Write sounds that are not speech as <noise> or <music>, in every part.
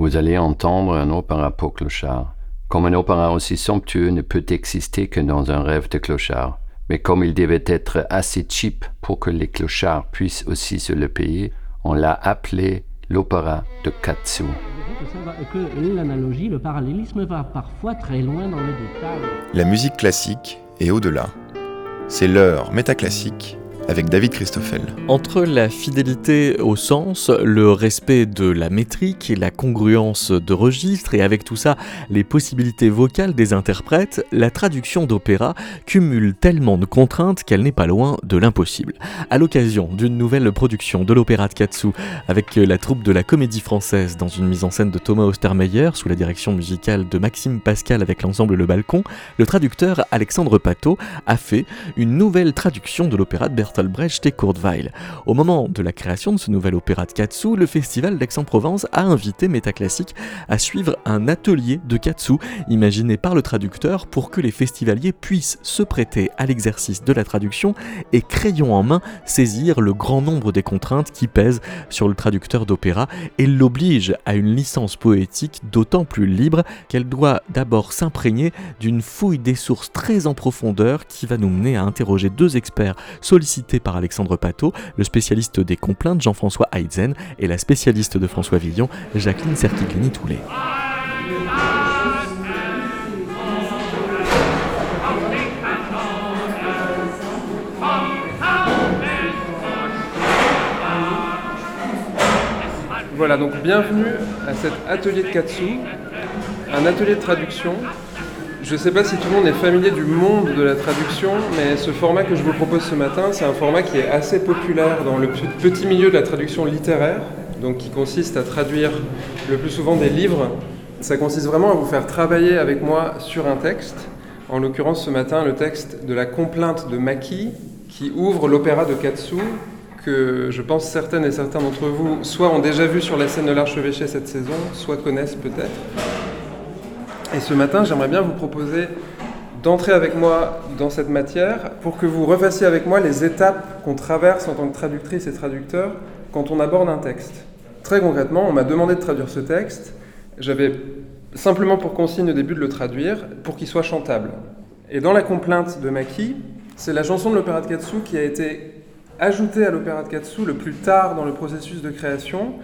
Vous allez entendre un opéra pour clochard. Comme un opéra aussi somptueux ne peut exister que dans un rêve de clochard. Mais comme il devait être assez cheap pour que les clochards puissent aussi se le payer, on l'a appelé l'opéra de Katsu. L'analogie, le parallélisme va parfois très loin dans le détail. La musique classique est au-delà. C'est l'heure métaclassique avec David Christoffel. Entre la fidélité au sens, le respect de la métrique la congruence de registre, et avec tout ça, les possibilités vocales des interprètes, la traduction d'opéra cumule tellement de contraintes qu'elle n'est pas loin de l'impossible. À l'occasion d'une nouvelle production de l'opéra de Katsu, avec la troupe de la Comédie Française dans une mise en scène de Thomas Ostermeyer sous la direction musicale de Maxime Pascal avec l'ensemble Le Balcon, le traducteur Alexandre Pateau a fait une nouvelle traduction de l'opéra de Et. Au moment de la création de ce nouvel opéra de Katsu, le festival d'Aix-en-Provence a invité Métaclassique à suivre un atelier de Katsu imaginé par le traducteur pour que les festivaliers puissent se prêter à l'exercice de la traduction et crayon en main saisir le grand nombre des contraintes qui pèsent sur le traducteur d'opéra et l'oblige à une licence poétique d'autant plus libre qu'elle doit d'abord s'imprégner d'une fouille des sources très en profondeur qui va nous mener à interroger deux experts sollicités par Alexandre Pateau, le spécialiste des complaintes Jean-François Heidzen et la spécialiste de François Villon, Jacqueline Sertiglini-Toulet. Voilà, donc bienvenue à cet atelier de Katsu, un atelier de traduction je ne sais pas si tout le monde est familier du monde de la traduction, mais ce format que je vous propose ce matin, c'est un format qui est assez populaire dans le petit milieu de la traduction littéraire, donc qui consiste à traduire le plus souvent des livres. Ça consiste vraiment à vous faire travailler avec moi sur un texte, en l'occurrence ce matin le texte de la complainte de Maki, qui ouvre l'opéra de Katsu, que je pense certaines et certains d'entre vous soit ont déjà vu sur la scène de l'archevêché cette saison, soit connaissent peut-être. Et ce matin, j'aimerais bien vous proposer d'entrer avec moi dans cette matière pour que vous refassiez avec moi les étapes qu'on traverse en tant que traductrice et traducteur quand on aborde un texte. Très concrètement, on m'a demandé de traduire ce texte. J'avais simplement pour consigne au début de le traduire pour qu'il soit chantable. Et dans la complainte de Maki, c'est la chanson de l'opéra de Katsu qui a été ajoutée à l'opéra de Katsu le plus tard dans le processus de création.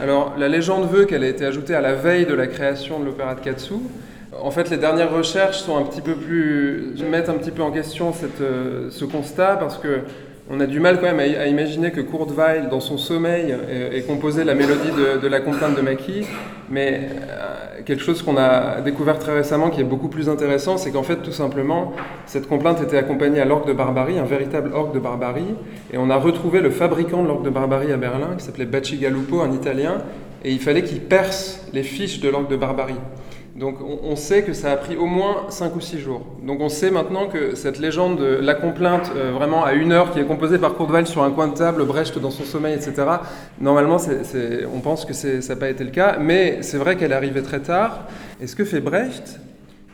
Alors, la légende veut qu'elle ait été ajoutée à la veille de la création de l'opéra de Katsu, en fait, les dernières recherches sont un petit peu plus mettent un petit peu en question euh, ce constat parce que on a du mal quand même à, imaginer que Kurt dans son sommeil, ait, composé la mélodie de, la complainte de Maki. Mais euh, quelque chose qu'on a découvert très récemment qui est beaucoup plus intéressant, c'est qu'en fait, tout simplement, cette complainte était accompagnée à l'orgue de Barbarie, un véritable orgue de Barbarie. Et on a retrouvé le fabricant de l'orgue de Barbarie à Berlin, qui s'appelait Bacigalupo, un italien. Et il fallait qu'il perce les fiches de l'orgue de Barbarie. Donc on, sait que ça a pris au moins 5 ou 6 jours. Donc on sait maintenant que cette légende de la complainte euh, vraiment à une heure qui est composée par Courteval sur un coin de table, Brecht dans son sommeil, etc., normalement on pense que ça n'a pas été le cas, mais c'est vrai qu'elle arrivée très tard. Et ce que fait Brecht,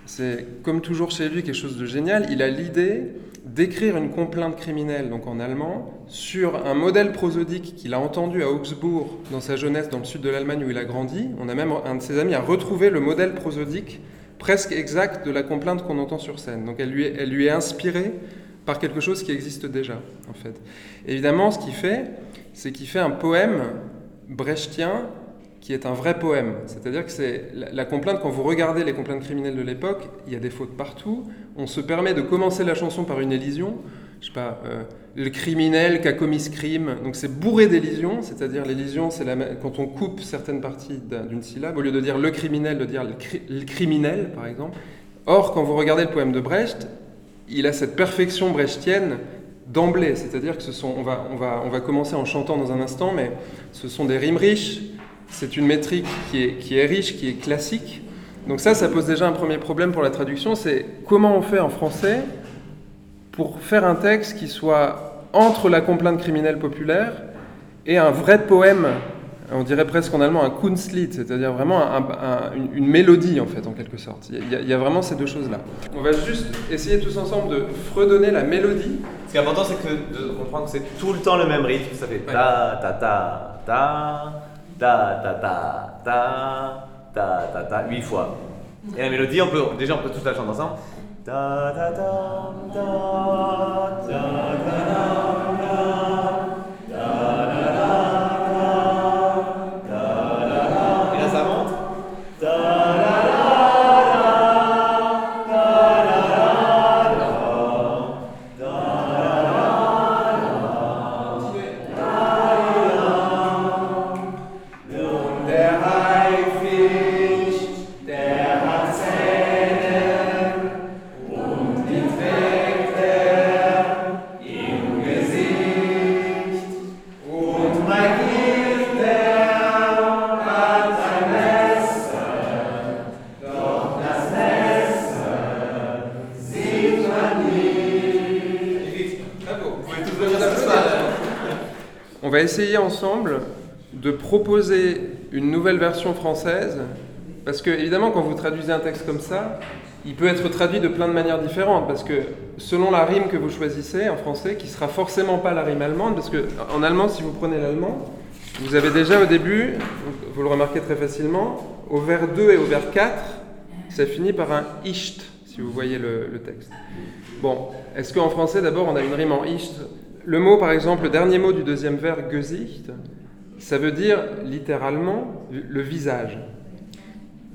c'est comme toujours chez lui quelque chose de génial, il a l'idée d'écrire une complainte criminelle, donc en allemand, sur un modèle prosodique qu'il a entendu à Augsbourg dans sa jeunesse dans le sud de l'Allemagne où il a grandi. On a même un de ses amis a retrouvé le modèle prosodique presque exact de la complainte qu'on entend sur scène. Donc elle lui, est, elle lui est inspirée par quelque chose qui existe déjà, en fait. Évidemment, ce qu'il fait, c'est qu'il fait un poème brechtien qui est un vrai poème. C'est-à-dire que c'est la, complainte, quand vous regardez les complaintes criminelles de l'époque, il y a des fautes partout. On se permet de commencer la chanson par une élision. Je sais pas, euh, le criminel qui a commis ce crime. Donc c'est bourré d'élisions, c'est-à-dire l'élision, c'est quand on coupe certaines parties d'une syllabe, au lieu de dire le criminel, de dire le, criminel, par exemple. Or, quand vous regardez le poème de Brecht, il a cette perfection brechtienne d'emblée, c'est-à-dire que ce sont, on va, on, va, on va commencer en chantant dans un instant, mais ce sont des rimes riches, c'est une métrique qui est, riche, qui est classique. Donc ça, ça pose déjà un premier problème pour la traduction, c'est comment on fait en français pour faire un texte qui soit entre la complainte criminelle populaire et un vrai poème, on dirait presque en allemand un Kunstlied, c'est-à-dire vraiment une, mélodie en fait, en quelque sorte. Il y, a, vraiment ces deux choses-là. On va juste essayer tous ensemble de fredonner la mélodie. Ce qui est important, c'est que de comprendre que c'est tout le temps le même rythme, ça fait ta ta ta ta ta ta ta ta ta ta ta, huit fois. Et la mélodie, on peut, déjà on peut tous la chanter ensemble. Ta ta ta ta Essayer ensemble de proposer une nouvelle version française, parce que évidemment quand vous traduisez un texte comme ça, il peut être traduit de plein de manières différentes, parce que selon la rime que vous choisissez en français, qui sera forcément pas la rime allemande, parce que en allemand, si vous prenez l'allemand, vous avez déjà au début, vous le remarquez très facilement, au vers 2 et au vers 4, ça finit par un icht, si vous voyez le, le texte. Bon, est-ce qu'en français d'abord on a une rime en icht Le mot par exemple, le dernier mot du deuxième vers, Gesicht, ça veut dire littéralement le visage.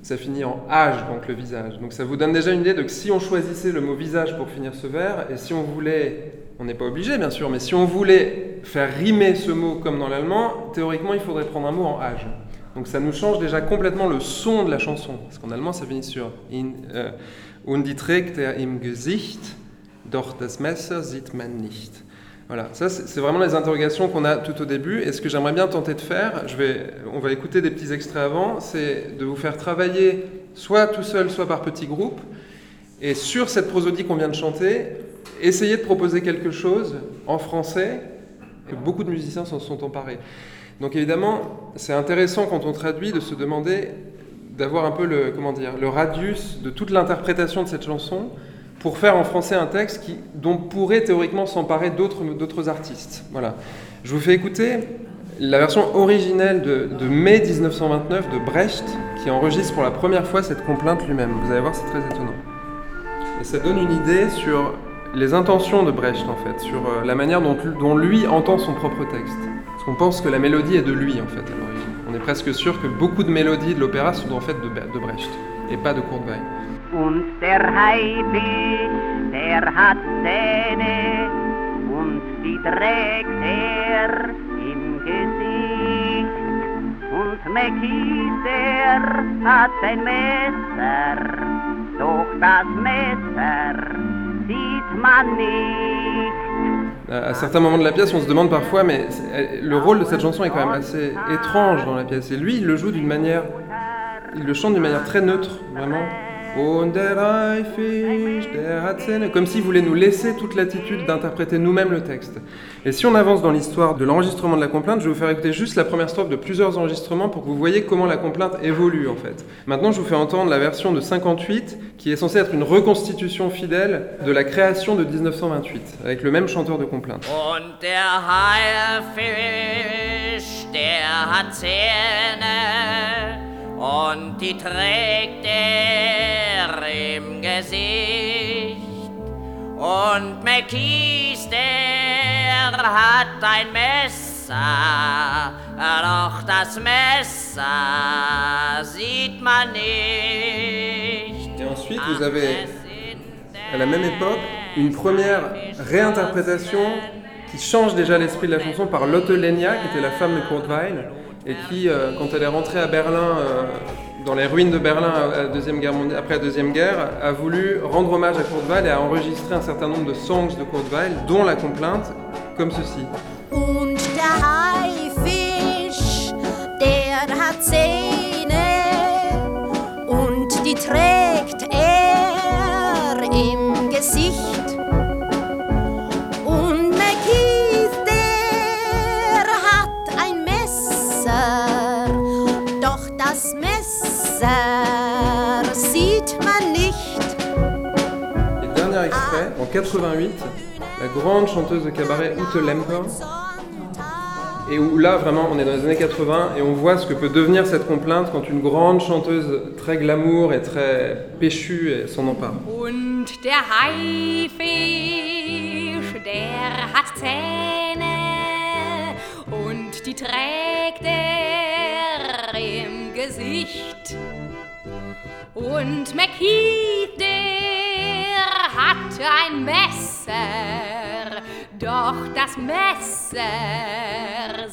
Ça finit en âge, donc le visage. Donc ça vous donne déjà une idée de que si on choisissait le mot visage pour finir ce vers, et si on voulait, on n'est pas obligé bien sûr, mais si on voulait faire rimer ce mot comme dans l'allemand, théoriquement il faudrait prendre un mot en âge. Donc ça nous change déjà complètement le son de la chanson, parce qu'en allemand ça finit sur euh, und die trägt er im Gesicht, doch das Messer sieht man nicht. Voilà, ça c'est vraiment les interrogations qu'on a tout au début. Et ce que j'aimerais bien tenter de faire, on va écouter des petits extraits avant, c'est de vous faire travailler soit tout seul, soit par petits groupes. Et sur cette prosodie qu'on vient de chanter, essayer de proposer quelque chose en français. Et beaucoup de musiciens s'en sont emparés. Donc évidemment, c'est intéressant quand on traduit de se demander, d'avoir un peu le, comment dire, le radius de toute l'interprétation de cette chanson pour faire en français un texte qui, dont pourrait théoriquement s'emparer d'autres, artistes. Voilà. Je vous fais écouter la version originelle de, mai 1929 de Brecht, qui enregistre pour la première fois cette complainte lui-même. Vous allez voir, c'est très étonnant. Et ça donne une idée sur les intentions de Brecht, en fait, sur euh, la manière dont, lui entend son propre texte. Parce qu'on pense que la mélodie est de lui, en fait, à l'origine. On est presque sûr que beaucoup de mélodies de l'opéra sont en fait de, Brecht, et pas de Kurt Weill. Der der hat Zähne und die trägt er im Gesicht. Hat Messer, doch das Messer sieht man nicht. À certains moments de la pièce, on se demande parfois, mais le rôle de cette chanson est quand même assez étrange dans la pièce. Et lui, il le joue d'une manière, il le chante d'une manière très neutre, vraiment. Und der der. Comme s'il voulait nous laisser toute l'attitude d'interpréter nous-mêmes le texte. Et si on avance dans l'histoire de l'enregistrement de la complainte, je vais vous faire écouter juste la première strophe de plusieurs enregistrements pour que vous voyez comment la complainte évolue en fait. Maintenant, je vous fais entendre la version de 58 qui est censée être une reconstitution fidèle de la création de 1928 avec le même chanteur de complainte. Der der hat und die trägt er im Gesicht. Und McKees, der hat ein Messer, doch das Messer sieht man nicht. Et ensuite, vous avez, à la même époque, une première réinterprétation qui change déjà l'esprit de la chanson par Lotte Lenya, qui était la femme de Kurt Weill, et qui, euh, quand elle est rentrée à Berlin, euh, dans les ruines de Berlin à la deuxième guerre mondiale- après la Deuxième Guerre, a voulu rendre hommage à Weill et a enregistré un certain nombre de songs de Weill, dont la complainte, comme ceci. 88, la grande chanteuse de cabaret Ute Lemper et où là vraiment on est dans les années 80 et on voit ce que peut devenir cette complainte quand une grande chanteuse très glamour et très péchue s'en empare. Und der Haifisch, der hat Zähne und die trägt er im Gesicht. Und McKeith, der hat ein Messer, doch das Messer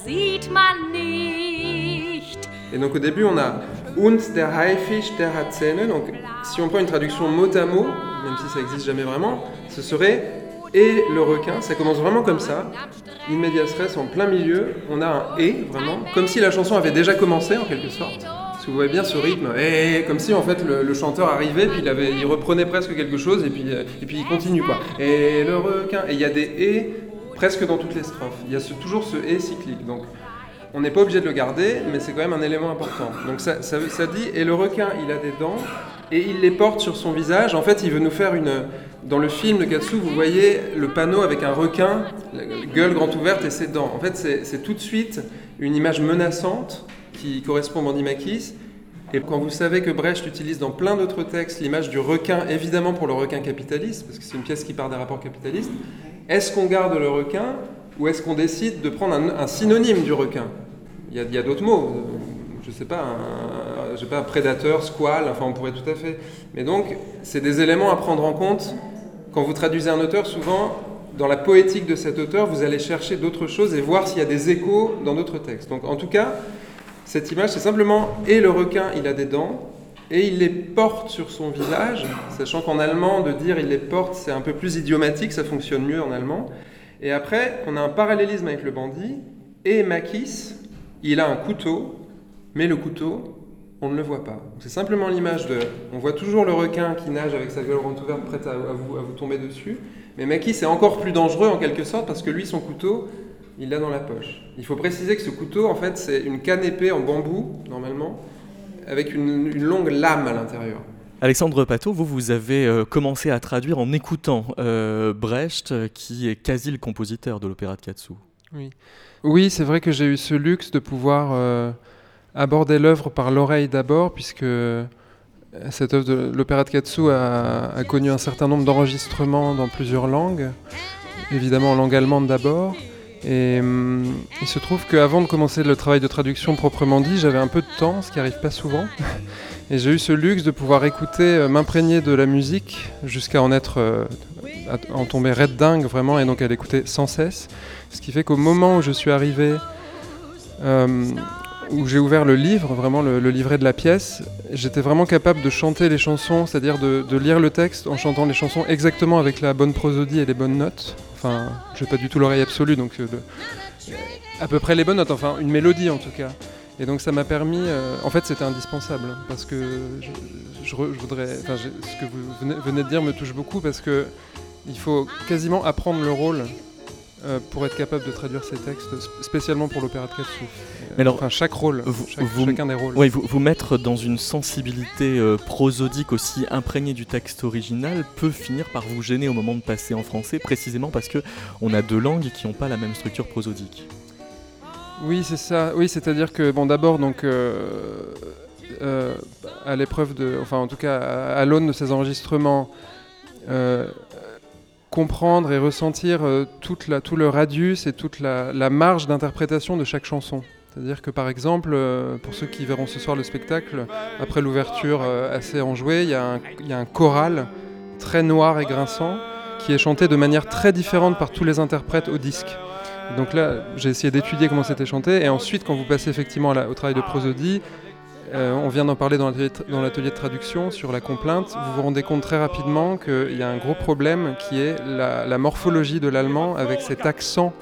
sieht man nicht. Et donc au début on a Und der Haifisch der hat Zähne. Donc si on prend une traduction mot à mot, même si ça n'existe jamais vraiment, ce serait et le requin. Ça commence vraiment comme ça. Medias res en plein milieu, on a un et vraiment, comme si la chanson avait déjà commencé en quelque sorte. Vous voyez bien ce rythme, et comme si en fait le, chanteur arrivait, puis il, avait, il reprenait presque quelque chose, et puis, euh, et puis il continue quoi. Et le requin, et il y a des et presque dans toutes les strophes. Il y a ce, toujours ce et cyclique. Donc on n'est pas obligé de le garder, mais c'est quand même un élément important. Donc ça, ça, dit, et le requin, il a des dents, et il les porte sur son visage. En fait, il veut nous faire une... Dans le film de Katsu, vous voyez le panneau avec un requin, gueule grande ouverte et ses dents. En fait, c'est tout de suite une image menaçante qui correspond au Mandy Makis. Et quand vous savez que Brecht utilise dans plein d'autres textes l'image du requin, évidemment pour le requin capitaliste, parce que c'est une pièce qui part des rapports capitalistes, est-ce qu'on garde le requin ou est-ce qu'on décide de prendre un, un synonyme du requin? Il y a, d'autres mots. Je sais pas, un, je sais pas, prédateur, squal, enfin on pourrait tout à fait. Mais donc, c'est des éléments à prendre en compte. Quand vous traduisez un auteur, souvent, dans la poétique de cet auteur, vous allez chercher d'autres choses et voir s'il y a des échos dans d'autres textes. Donc en tout cas, cette image, c'est simplement et le requin, il a des dents, et il les porte sur son visage, sachant qu'en allemand, de dire il les porte, c'est un peu plus idiomatique, ça fonctionne mieux en allemand. Et après, on a un parallélisme avec le bandit, et Makis, il a un couteau, mais le couteau, on ne le voit pas. C'est simplement l'image de... On voit toujours le requin qui nage avec sa gueule grande ouverte, prête à, vous, à vous tomber dessus, mais Makis est encore plus dangereux en quelque sorte, parce que lui, son couteau, il l'a dans la poche. Il faut préciser que ce couteau, en fait, c'est une canne épée en bambou, normalement, avec une, une longue lame à l'intérieur. Alexandre Pateau, vous, vous avez euh, commencé à traduire en écoutant euh, Brecht, qui est quasi le compositeur de l'opéra de Katsu. Oui, oui c'est vrai que j'ai eu ce luxe de pouvoir euh, aborder l'œuvre par l'oreille d'abord, puisque cette œuvre de l'opéra de Katsu a, a, connu un certain nombre d'enregistrements dans plusieurs langues, évidemment en langue allemande d'abord. Et hum, il se trouve qu'avant de commencer le travail de traduction proprement dit, j'avais un peu de temps, ce qui n'arrive pas souvent. <laughs> Et j'ai eu ce luxe de pouvoir écouter, euh, m'imprégner de la musique jusqu'à en être, euh, en tomber red dingue vraiment, et donc à l'écouter sans cesse. Ce qui fait qu'au moment où je suis arrivé, euh, où j'ai ouvert le livre, vraiment le, livret de la pièce, j'étais vraiment capable de chanter les chansons, c'est-à-dire de, lire le texte en chantant les chansons exactement avec la bonne prosodie et les bonnes notes. Enfin, j'ai pas du tout l'oreille absolue, donc le, à peu près les bonnes notes, enfin une mélodie en tout cas. Et donc ça m'a permis, euh, en fait c'était indispensable, parce que je, voudrais, enfin, ce que vous venez, venez, de dire me touche beaucoup, parce que il faut quasiment apprendre le rôle euh, pour être capable de traduire ces textes, spécialement pour l'opéra de Katsu. Mais alors, enfin, chaque rôle, vous, chaque, vous, chacun des rôles. Oui, vous, vous, mettre dans une sensibilité euh, prosodique aussi imprégnée du texte original peut finir par vous gêner au moment de passer en français, précisément parce que on a deux langues qui n'ont pas la même structure prosodique. Oui, c'est ça. Oui, c'est-à-dire que bon, d'abord, donc, euh, euh, à l'épreuve de, enfin, en tout cas, à, à l'aune de ces enregistrements, euh, comprendre et ressentir euh, toute la, tout le radius et toute la, la marge d'interprétation de chaque chanson. C'est-à-dire que par exemple, euh, pour ceux qui verront ce soir le spectacle, après l'ouverture euh, assez enjouée, il y, y, a un choral très noir et grinçant qui est chanté de manière très différente par tous les interprètes au disque. Donc là, j'ai essayé d'étudier comment c'était chanté, et ensuite, quand vous passez effectivement au travail de prosodie, euh, on vient d'en parler dans l'atelier de traduction sur la complainte, vous vous rendez compte très rapidement qu'il y a un gros problème qui est la, morphologie de l'allemand avec cet accent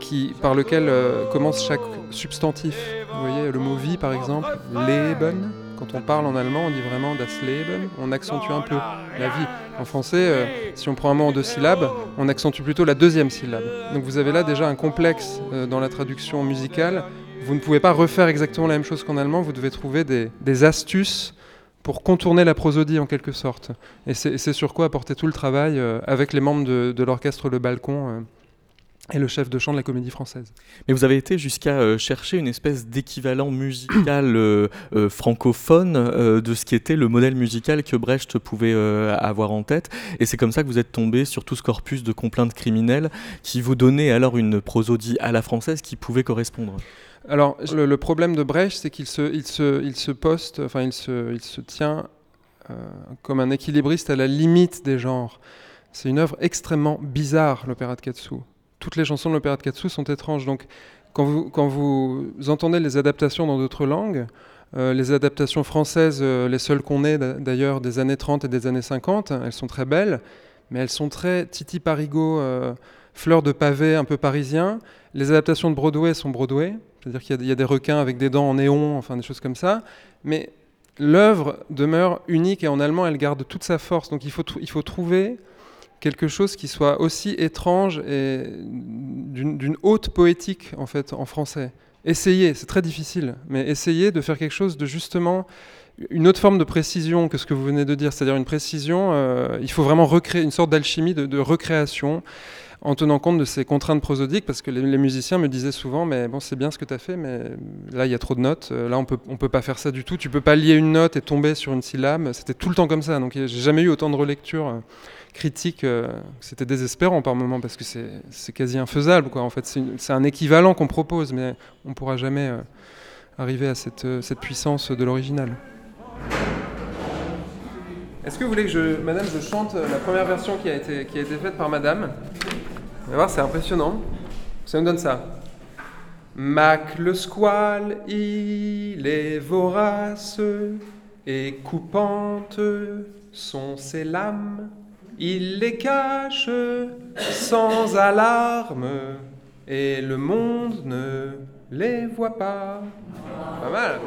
qui, par lequel euh, commence chaque substantif. Vous voyez, le mot vie par exemple, Leben, quand on parle en allemand, on dit vraiment das Leben, on accentue un peu la vie. En français, euh, si on prend un mot en deux syllabes, on accentue plutôt la deuxième syllabe. Donc vous avez là déjà un complexe dans la traduction musicale. Vous ne pouvez pas refaire exactement la même chose qu'en allemand, vous devez trouver des, astuces pour contourner la prosodie en quelque sorte. Et c'est sur quoi apporter tout le travail euh, avec les membres de, l'orchestre Le Balcon et le chef de chant de la comédie française. Mais vous avez été jusqu'à euh, chercher une espèce d'équivalent musical <coughs> euh, euh, francophone euh, de ce qui était le modèle musical que Brecht pouvait euh, avoir en tête. Et c'est comme ça que vous êtes tombé sur tout ce corpus de complaintes criminelles qui vous donnait alors une prosodie à la française qui pouvait correspondre. Alors, le, le problème de Brecht, c'est qu'il se, il se, il se poste, enfin, il se, il se tient euh, comme un équilibriste à la limite des genres. C'est une œuvre extrêmement bizarre, l'opéra de Katsu. Toutes les chansons de l'opéra de Katsu sont étranges. Donc, quand vous, quand vous entendez les adaptations dans d'autres langues, euh, les adaptations françaises, euh, les seules qu'on ait d'a- d'ailleurs des années 30 et des années 50, elles sont très belles, mais elles sont très Titi Parigo, euh, fleurs de pavé un peu parisien. Les adaptations de Broadway sont Broadway, c'est-à-dire qu'il y a- des requins avec des dents en néon, enfin des choses comme ça. Mais l'œuvre demeure unique et en allemand, elle garde toute sa force. Donc il faut, il faut trouver quelque chose qui soit aussi étrange et d'une haute poétique en fait en français. Essayez, c'est très difficile, mais essayez de faire quelque chose de justement une autre forme de précision que ce que vous venez de dire, c'est-à-dire une précision, euh, il faut vraiment recréer une sorte d'alchimie de recréation en tenant compte de ces contraintes prosodiques, parce que les, musiciens me disaient souvent, mais bon, c'est bien ce que tu as fait, mais là, il y a trop de notes, euh, là, on peut, peut pas faire ça du tout, tu peux pas lier une note et tomber sur une syllabe, c'était tout le temps comme ça, donc j'ai jamais eu autant de relectures euh, critiques, euh, c'était désespérant par moments, parce que c'est quasi infaisable, quoi, en fait, c'est un équivalent qu'on propose, mais on pourra jamais arriver à cette, cette puissance de l'original. Est-ce que vous voulez que je, Madame, je chante la première version qui a été, qui a été faite par Madame? C'est impressionnant. Ça nous donne ça. Mac le squale, il est vorace et coupante sont ses lames. Il les cache sans alarme et le monde ne les voit pas. Pas mal.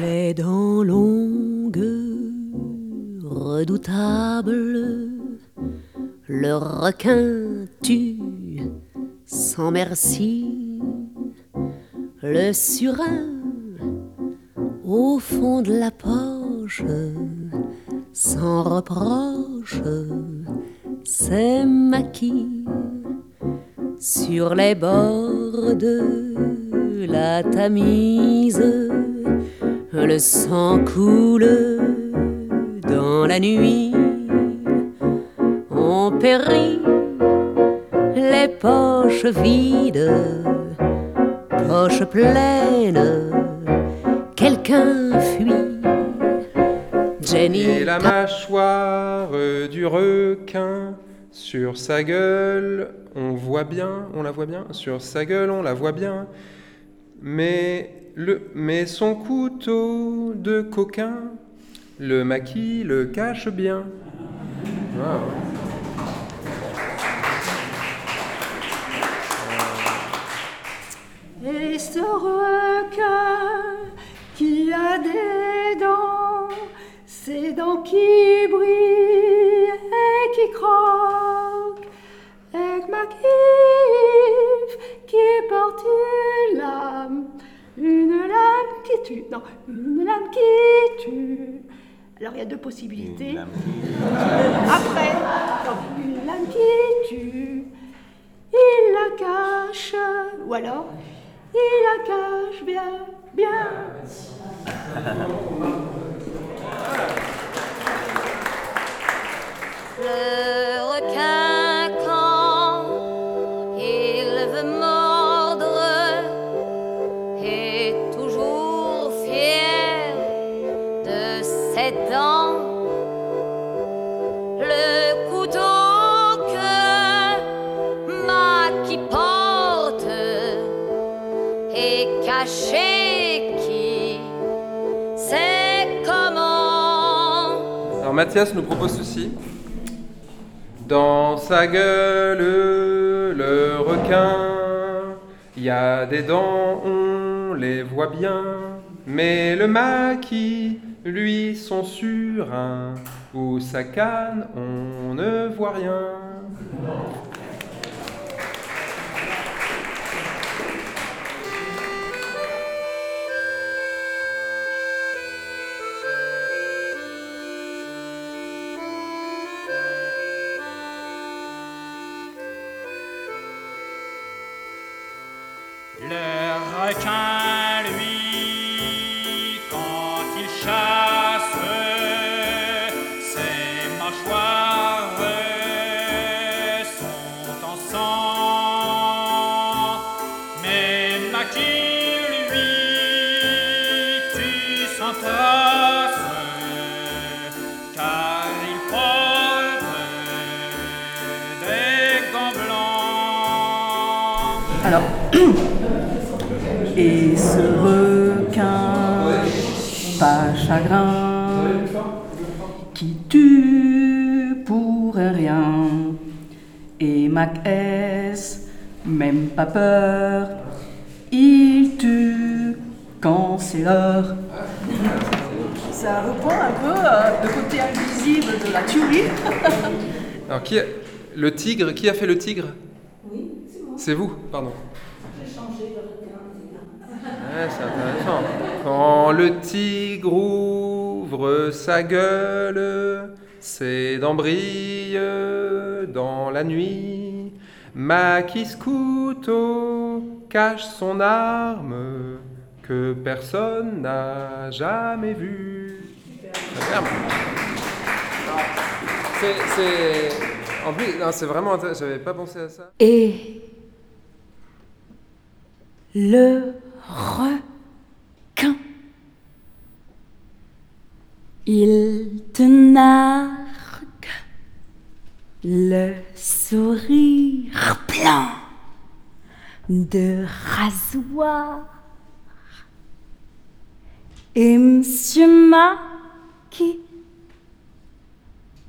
Les dents longues, redoutables, le requin tue sans merci, le surin au fond de la poche, sans reproche, c'est maquis sur les bords de la Tamise. Le sang coule dans la nuit. On périt les poches vides, poches pleines. Quelqu'un fuit. Jenny Et la mâchoire du requin sur sa gueule, on voit bien, on la voit bien, sur sa gueule, on la voit bien. Mais, le, mais son couteau de coquin, le maquis le cache bien. Wow. Et ce requin qui a des dents, ces dents qui brillent et qui croquent, et ma qui porte une lame, une lame qui tue, non, une lame qui tue. Alors il y a deux possibilités. Après, une lame qui tue, il la cache, ou alors il la cache bien, bien. Le Mathias nous propose ceci. Dans sa gueule, le requin, il y a des dents, on les voit bien. Mais le maquis, lui, son surin, ou sa canne, on ne voit rien. Pour rien, et Mac S, même pas peur, il tue quand c'est l'heure. Ça reprend un peu euh, le côté invisible de la tuerie. <laughs> Alors, qui a... le tigre, qui a fait le tigre? Oui, c'est moi. C'est vous, pardon. J'ai changé de requin. Ouais, c'est intéressant. Quand le tigre ouvre sa gueule, ses dents brillent dans la nuit. Maquis couteau cache son arme que personne n'a jamais vue. C'est, c'est... C'est vraiment intéressant. J'avais pas pensé à ça. Et le requin, il te nargue, le sourire plein de rasoir. Et Monsieur Maki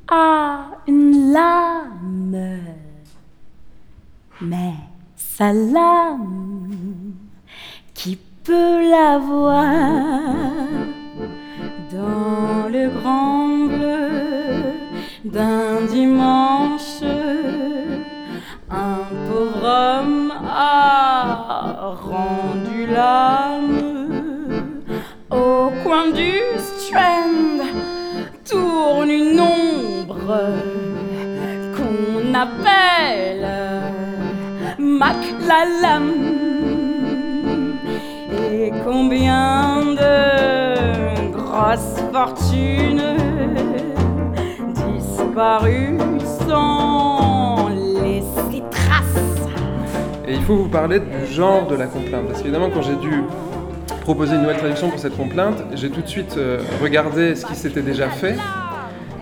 a une lame, mais sa lame qui peut la voir dans le grand bleu d'un dimanche. Un pauvre homme a rendu l'âme au coin du Strand tourne une ombre qu'on appelle Mac la. Et combien Et il faut vous parler du genre de la complainte. Parce qu'évidemment, quand j'ai dû proposer une nouvelle traduction pour cette complainte, j'ai tout de suite euh, regardé ce qui s'était déjà fait.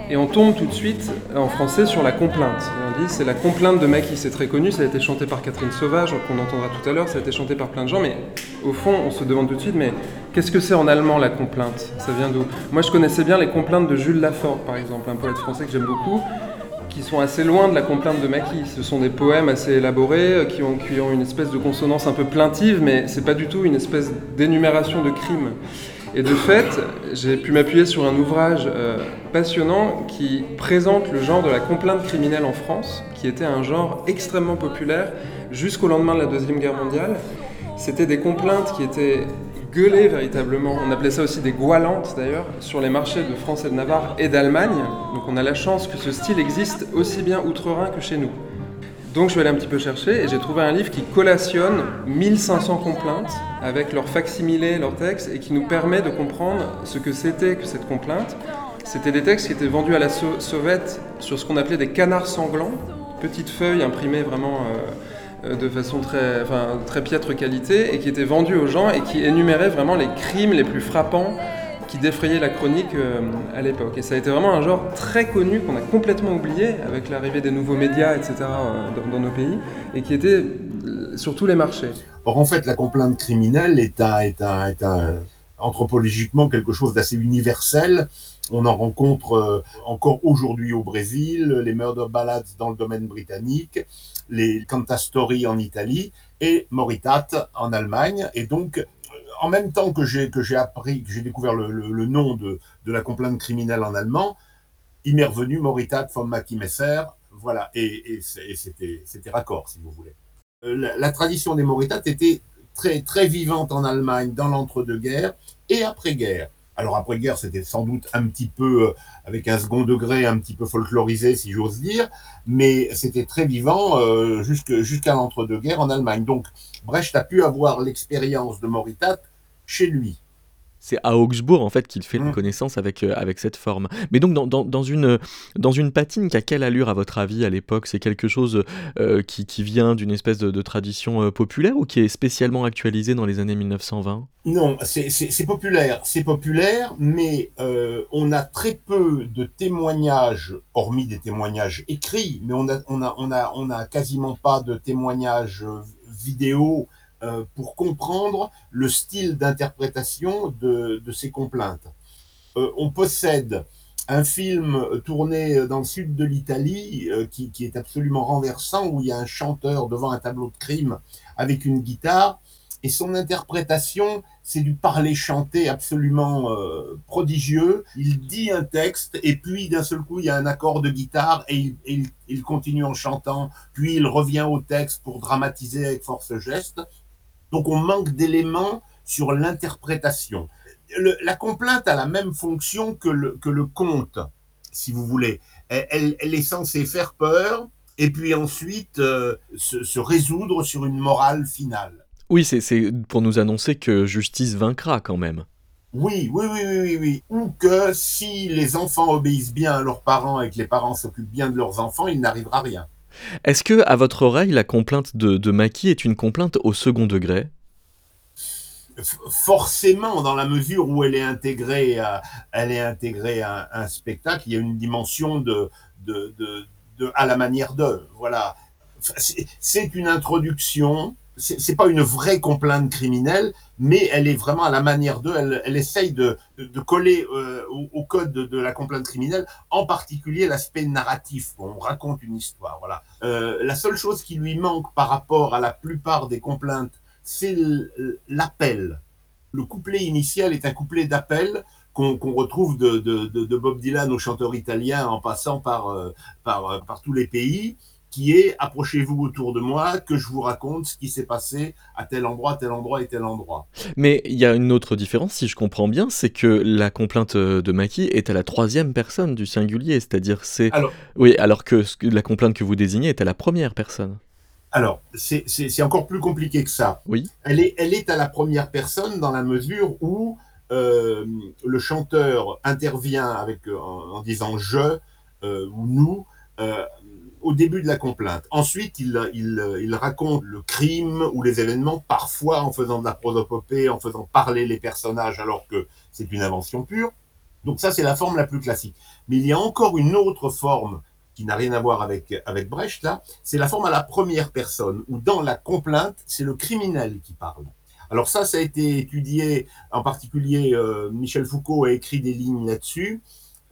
Et on tombe tout de suite en français sur la complainte. On dit c'est la complainte de Maki, c'est très connu, ça a été chanté par Catherine Sauvage, qu'on entendra tout à l'heure, ça a été chanté par plein de gens, mais au fond on se demande tout de suite, mais qu'est-ce que c'est en allemand la complainte? Ça vient d'où? Moi je connaissais bien les complaintes de Jules Lafort par exemple, un poète français que j'aime beaucoup, qui sont assez loin de la complainte de Maki. Ce sont des poèmes assez élaborés, euh, qui ont, qui ont une espèce de consonance un peu plaintive, mais c'est pas du tout une espèce d'énumération de crimes. Et de fait, j'ai pu m'appuyer sur un ouvrage euh, passionnant qui présente le genre de la complainte criminelle en France, qui était un genre extrêmement populaire jusqu'au lendemain de la Deuxième Guerre mondiale. C'était des complaintes qui étaient gueulées véritablement. On appelait ça aussi des goualantes d'ailleurs, sur les marchés de France et de Navarre et d'Allemagne. Donc on a la chance que ce style existe aussi bien outre-Rhin que chez nous. Donc je suis allé un petit peu chercher et j'ai trouvé un livre qui collationne 1500 complaintes avec leurs facsimilés, leurs textes et qui nous permet de comprendre ce que c'était que cette complainte. C'était des textes qui étaient vendus à la sauvette sur ce qu'on appelait des canards sanglants, petites feuilles imprimées vraiment euh, de façon très, enfin, très piètre qualité et qui étaient vendus aux gens et qui énuméraient vraiment les crimes les plus frappants qui défrayaient la chronique euh, à l'époque. Et ça a été vraiment un genre très connu qu'on a complètement oublié avec l'arrivée des nouveaux médias, etc. euh, dans, nos pays et qui était euh, sur tous les marchés. Or, en fait, la complainte criminelle est un, est un, est un anthropologiquement quelque chose d'assez universel. On en rencontre euh, encore aujourd'hui au Brésil, les murder ballads dans le domaine britannique, les cantastories en Italie et Moritat en Allemagne. Et donc, euh, en même temps que j'ai que j'ai appris, que j'ai découvert le, le- nom de, de la complainte criminelle en allemand, il m'est revenu Moritat von Mackie Messer. Voilà, et, et c'était c'était raccord, si vous voulez. Euh, La, la tradition des Moritat était très, très vivante en Allemagne dans l'entre-deux-guerres et après-guerre. Alors après-guerre, c'était sans doute un petit peu, euh, avec un second degré, un petit peu folklorisé, si j'ose dire, mais c'était très vivant euh, jusqu'à l'entre-deux-guerres en Allemagne. Donc Brecht a pu avoir l'expérience de Moritat chez lui. C'est à Augsbourg en fait qu'il fait Mmh. connaissance avec, euh, avec cette forme. Mais donc dans, dans- dans une, dans une patine qui a quelle allure à votre avis à l'époque C'est quelque chose euh, qui, qui vient d'une espèce de, de tradition euh, populaire ou qui est spécialement actualisé dans les années 1920 Non, c'est- populaire, c'est populaire, mais on a très peu de témoignages, hormis des témoignages écrits, mais on a, on a, on a, on a quasiment pas de témoignages vidéo euh, pour comprendre le style d'interprétation de, de ces complaintes. Euh, on possède un film tourné dans le sud de l'Italie euh, qui, qui est absolument renversant, où il y a un chanteur devant un tableau de crime avec une guitare, et son interprétation, c'est du parler chanté absolument prodigieux. Il dit un texte, et puis d'un seul coup, il y a un accord de guitare, et il, et il- il continue en chantant, puis il revient au texte pour dramatiser avec force geste. Donc on manque d'éléments sur l'interprétation. La complainte a la même fonction que le, que le conte, si vous voulez. Elle, est censée faire peur et puis ensuite euh, se, se résoudre sur une morale finale. Oui, c'est- c'est pour nous annoncer que justice vaincra quand même. Oui, oui, oui, oui, oui, oui. Ou que si les enfants obéissent bien à leurs parents et que les parents s'occupent bien de leurs enfants, il n'arrivera rien. Est-ce que, à votre oreille, la complainte de, Maki est une complainte au second degré? Forcément, dans la mesure où elle est intégrée à, elle est intégrée à un, spectacle, il y a une dimension de, de, de, à la manière de. Voilà. C'est une introduction. C'est pas une vraie complainte criminelle, mais elle est vraiment à la manière d'eux. Elle, elle essaye de, coller euh, au, code de, la complainte criminelle, en particulier l'aspect narratif. On raconte une histoire. Voilà. Euh, la seule chose qui lui manque par rapport à la plupart des complaintes, c'est l'appel. Le couplet initial est un couplet d'appel qu'on retrouve de, Bob Dylan au chanteur italien en passant par, euh, par tous les pays, qui est approchez-vous autour de moi, que je vous raconte ce qui s'est passé à tel endroit, tel endroit et tel endroit. Mais il y a une autre différence, si je comprends bien, c'est que la complainte euh, de Maki est à la troisième personne du singulier, c'est-à-dire c'est... Alors- Oui, alors que la complainte que vous désignez est à la première personne. Alors, c'est encore plus compliqué que ça. Oui. Elle est, elle est à la première personne dans la mesure où euh, le chanteur intervient avec, euh, en, en disant je euh, ou nous au début de la complainte. Ensuite, il, raconte le crime ou les événements, parfois en faisant de la prosopopée, en faisant parler les personnages alors que c'est une invention pure. Donc ça, c'est la forme la plus classique. Mais il y a encore une autre forme qui n'a rien à voir avec, avec Brecht, là, c'est la forme à la première personne, où dans la complainte, c'est le criminel qui parle. Alors ça, ça a été étudié, en particulier euh, Michel Foucault a écrit des lignes là-dessus.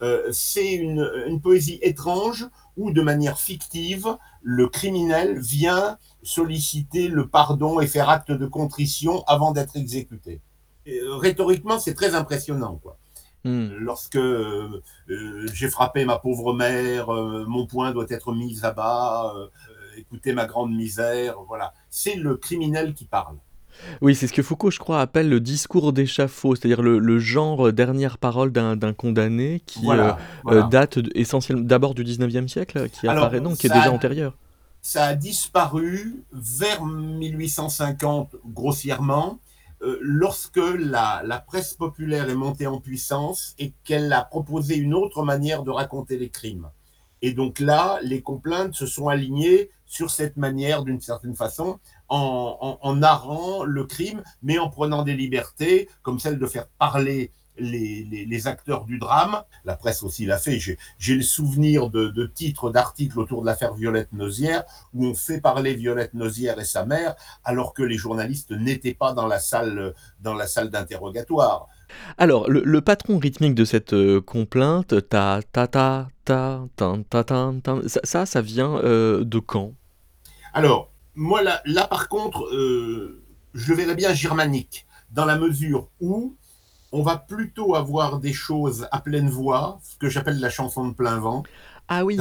Euh, c'est une, une poésie étrange où, de manière fictive, le criminel vient solliciter le pardon et faire acte de contrition avant d'être exécuté. Et, euh, rhétoriquement, c'est très impressionnant, quoi. Hmm. Lorsque euh, j'ai frappé ma pauvre mère, euh, mon poing doit être mis à bas, écoutez ma grande misère, voilà. C'est le criminel qui parle. Oui, c'est ce que Foucault, je crois, appelle le discours d'échafaud, c'est-à-dire le, le genre euh, dernière parole d'un condamné qui Voilà, euh, voilà. euh, date essentiellement d'abord du 19e siècle, qui Alors, apparaît, non, qui est déjà antérieur. ça a disparu vers 1850 grossièrement, euh, lorsque la, la presse populaire est montée en puissance et qu'elle a proposé une autre manière de raconter les crimes. Et donc là, les complaintes se sont alignées sur cette manière, d'une certaine façon, en, en- en narrant le crime, mais en prenant des libertés, comme celle de faire parler les, les- les acteurs du drame. La presse aussi l'a fait. J'ai le souvenir de, de titres d'articles autour de l'affaire Violette Nozière, où on fait parler Violette Nozière et sa mère, alors que les journalistes n'étaient pas dans la salle, dans la salle d'interrogatoire. Alors, le, le patron rythmique de cette euh, complainte, ta ta ta ta ta ta ta, ta, ça, ça, ça vient euh, de quand? Alors, moi, là, là par contre, euh, je verrais bien germanique, dans la mesure où on va plutôt avoir des choses à pleine voix, ce que j'appelle la chanson de plein vent. Ah oui.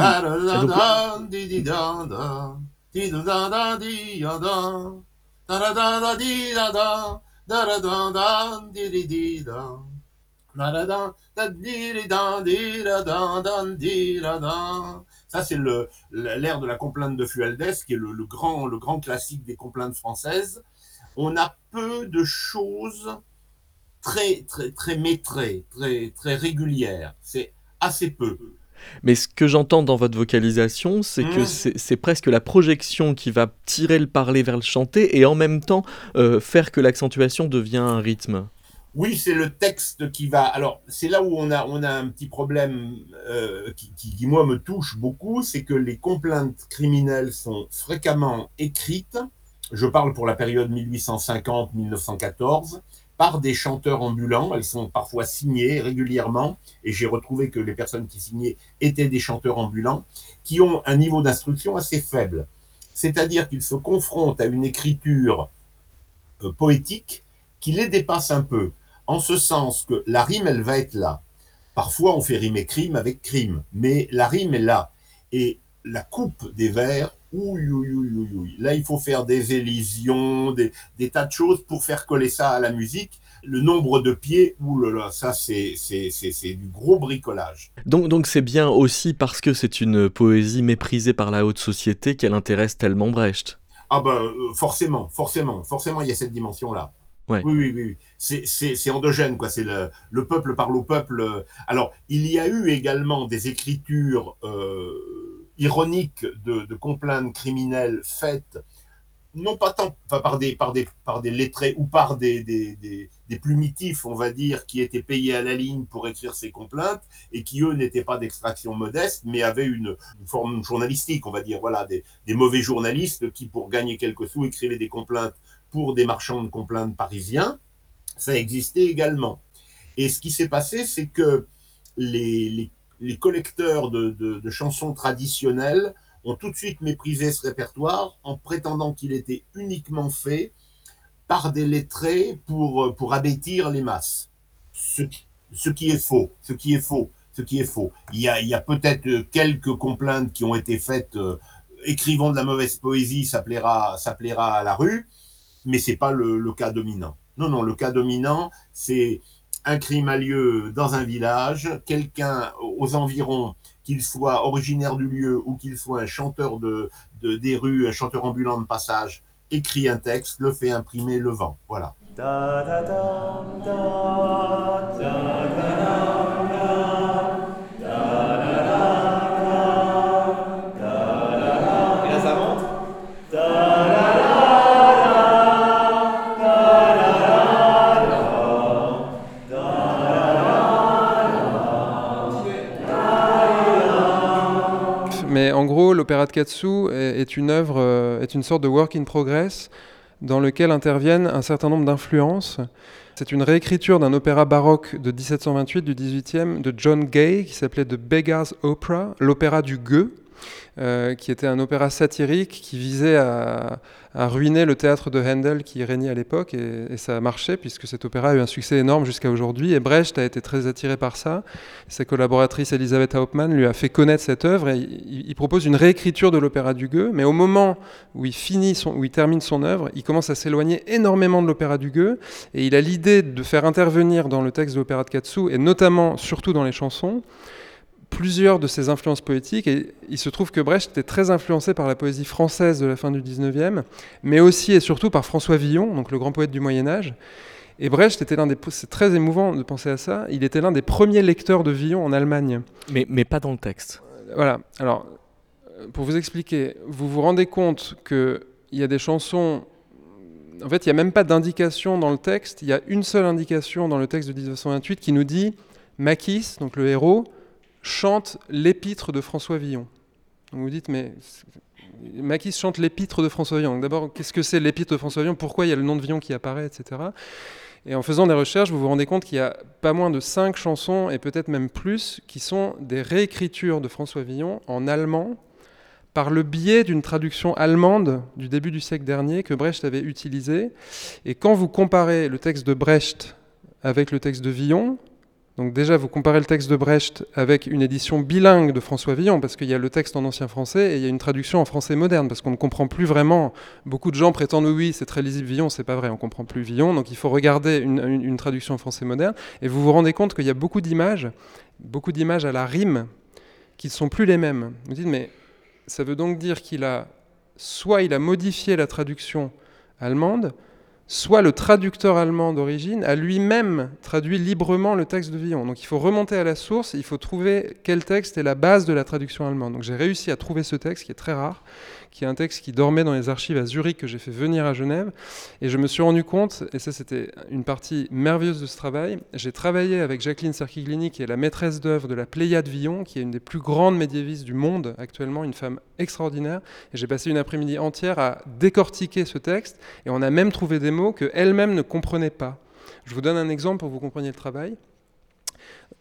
Donc- Ça, c'est l'air de la complainte de Fualdès, qui est le, le grand, le grand classique des complaintes françaises. on a peu de choses très, très, très maîtrées, très, très régulières. C'est assez peu. Mais ce que j'entends dans votre vocalisation, c'est que Mmh. c'est presque la projection qui va tirer le parler vers le chanté et en même temps euh, faire que l'accentuation devient un rythme. Oui, c'est le texte qui va. Alors, c'est là où on a, un petit problème euh, qui, qui, qui, moi, me touche beaucoup, c'est que les complaintes criminelles sont fréquemment écrites, je parle pour la période 1850-1914, par des chanteurs ambulants. Elles sont parfois signées régulièrement, et j'ai retrouvé que les personnes qui signaient étaient des chanteurs ambulants, qui ont un niveau d'instruction assez faible. C'est-à-dire qu'ils se confrontent à une écriture euh, poétique qui les dépasse un peu, en ce sens que la rime, elle va être là. Parfois, on fait rimer crime avec crime, mais la rime est là. Et la coupe des vers, ouille, ouille, ouille, ouille. Là, il faut faire des élisions, des, des, tas de choses pour faire coller ça à la musique. Le nombre de pieds, oulala, ça, c'est du gros bricolage. Donc, donc c'est bien aussi parce que c'est une poésie méprisée par la haute société qu'elle intéresse tellement Brecht. Ah ben, euh, forcément, forcément, forcément, il y a cette dimension-là. Oui, oui, oui. C'est endogène, quoi. C'est le, le, peuple parle au peuple. Alors, il y a eu également des écritures euh, ironiques de, complaintes criminelles faites, non pas tant par, des, par, des, par des lettrés ou par des, des, des, des plumitifs, on va dire, qui étaient payés à la ligne pour écrire ces complaintes et qui, eux, n'étaient pas d'extraction modeste, mais avaient une, une, forme journalistique, on va dire. Voilà, des, des mauvais journalistes qui, pour gagner quelques sous, écrivaient des complaintes pour des marchands de complaintes parisiens, ça existait également. Et ce qui s'est passé, c'est que les, les, les collecteurs de, de, chansons traditionnelles ont tout de suite méprisé ce répertoire en prétendant qu'il était uniquement fait par des lettrés pour, pour abêtir les masses. Ce, qui est faux, ce qui est faux, ce qui est faux. Il y a, a peut-être quelques complaintes qui ont été faites, euh, écrivant de la mauvaise poésie, ça plaira, ça plaira à la rue, mais c'est pas le, cas dominant. Non, non, le cas dominant, c'est un crime a lieu dans un village, quelqu'un aux environs, qu'il soit originaire du lieu ou qu'il soit un chanteur de, de, des rues, un chanteur ambulant de passage, écrit un texte, le fait imprimer, le vend. Voilà. En gros, l'opéra de Katsu est, une œuvre, euh, est une sorte de work in progress dans lequel interviennent un certain nombre d'influences. C'est une réécriture d'un opéra baroque de 1728 du 18e de John Gay qui s'appelait The Beggar's Opera, l'opéra du gueux. Euh, qui était un opéra satirique qui visait à, ruiner le théâtre de Handel qui régnait à l'époque, et, ça a marché puisque cet opéra a eu un succès énorme jusqu'à aujourd'hui, et Brecht a été très attiré par ça. Sa collaboratrice Elisabeth Hauptmann lui a fait connaître cette œuvre, et il, il propose une réécriture de l'opéra du Gueux, mais au moment où il, finit son, où il termine son œuvre, il commence à s'éloigner énormément de l'opéra du Gueux, et il a l'idée de faire intervenir dans le texte de l'opéra de Katsu, et notamment, surtout dans les chansons, plusieurs de ses influences poétiques et il se trouve que Brecht était très influencé par la poésie française de la fin du 19e, mais aussi et surtout par François Villon, donc le grand poète du Moyen Âge. Et Brecht était l'un des c'est très émouvant de penser à ça, il était l'un des premiers lecteurs de Villon en Allemagne. Mais, mais pas dans le texte. Voilà. Alors pour vous expliquer, vous vous rendez compte que il y a des chansons en fait, il n'y a même pas d'indication dans le texte, il y a une seule indication dans le texte de 1928 qui nous dit Makis, donc le héros, chante l'épître de François Villon. Donc vous dites, mais Maquis chante l'épître de François Villon. D'abord, qu'est-ce que c'est l'épître de François Villon? Pourquoi il y a le nom de Villon qui apparaît, etc. Et en faisant des recherches, vous vous rendez compte qu'il y a pas moins de cinq chansons, et peut-être même plus, qui sont des réécritures de François Villon en allemand, par le biais d'une traduction allemande du début du siècle dernier que Brecht avait utilisée. Et quand vous comparez le texte de Brecht avec le texte de Villon, donc déjà, vous comparez le texte de Brecht avec une édition bilingue de François Villon, parce qu'il y a le texte en ancien français et il y a une traduction en français moderne, parce qu'on ne comprend plus vraiment. Beaucoup de gens prétendent oui, c'est très lisible Villon, c'est pas vrai, on comprend plus Villon, donc il faut regarder une traduction en français moderne, et vous vous rendez compte qu'il y a beaucoup d'images, beaucoup d'images à la rime, qui ne sont plus les mêmes. Vous dites, mais ça veut donc dire qu'il a, soit il a modifié la traduction allemande, soit le traducteur allemand d'origine a lui-même traduit librement le texte de Villon. Donc il faut remonter à la source, il faut trouver quel texte est la base de la traduction allemande. Donc j'ai réussi à trouver ce texte qui est très rare, qui est un texte qui dormait dans les archives à Zurich que j'ai fait venir à Genève. Et je me suis rendu compte, et ça c'était une partie merveilleuse de ce travail, j'ai travaillé avec Jacqueline Serquiglini, qui est la maîtresse d'œuvre de la Pléiade Villon, qui est une des plus grandes médiévistes du monde actuellement, une femme extraordinaire. Et j'ai passé une après-midi entière à décortiquer ce texte, et on a même trouvé des mots qu'elle-même ne comprenait pas. Je vous donne un exemple pour que vous compreniez le travail.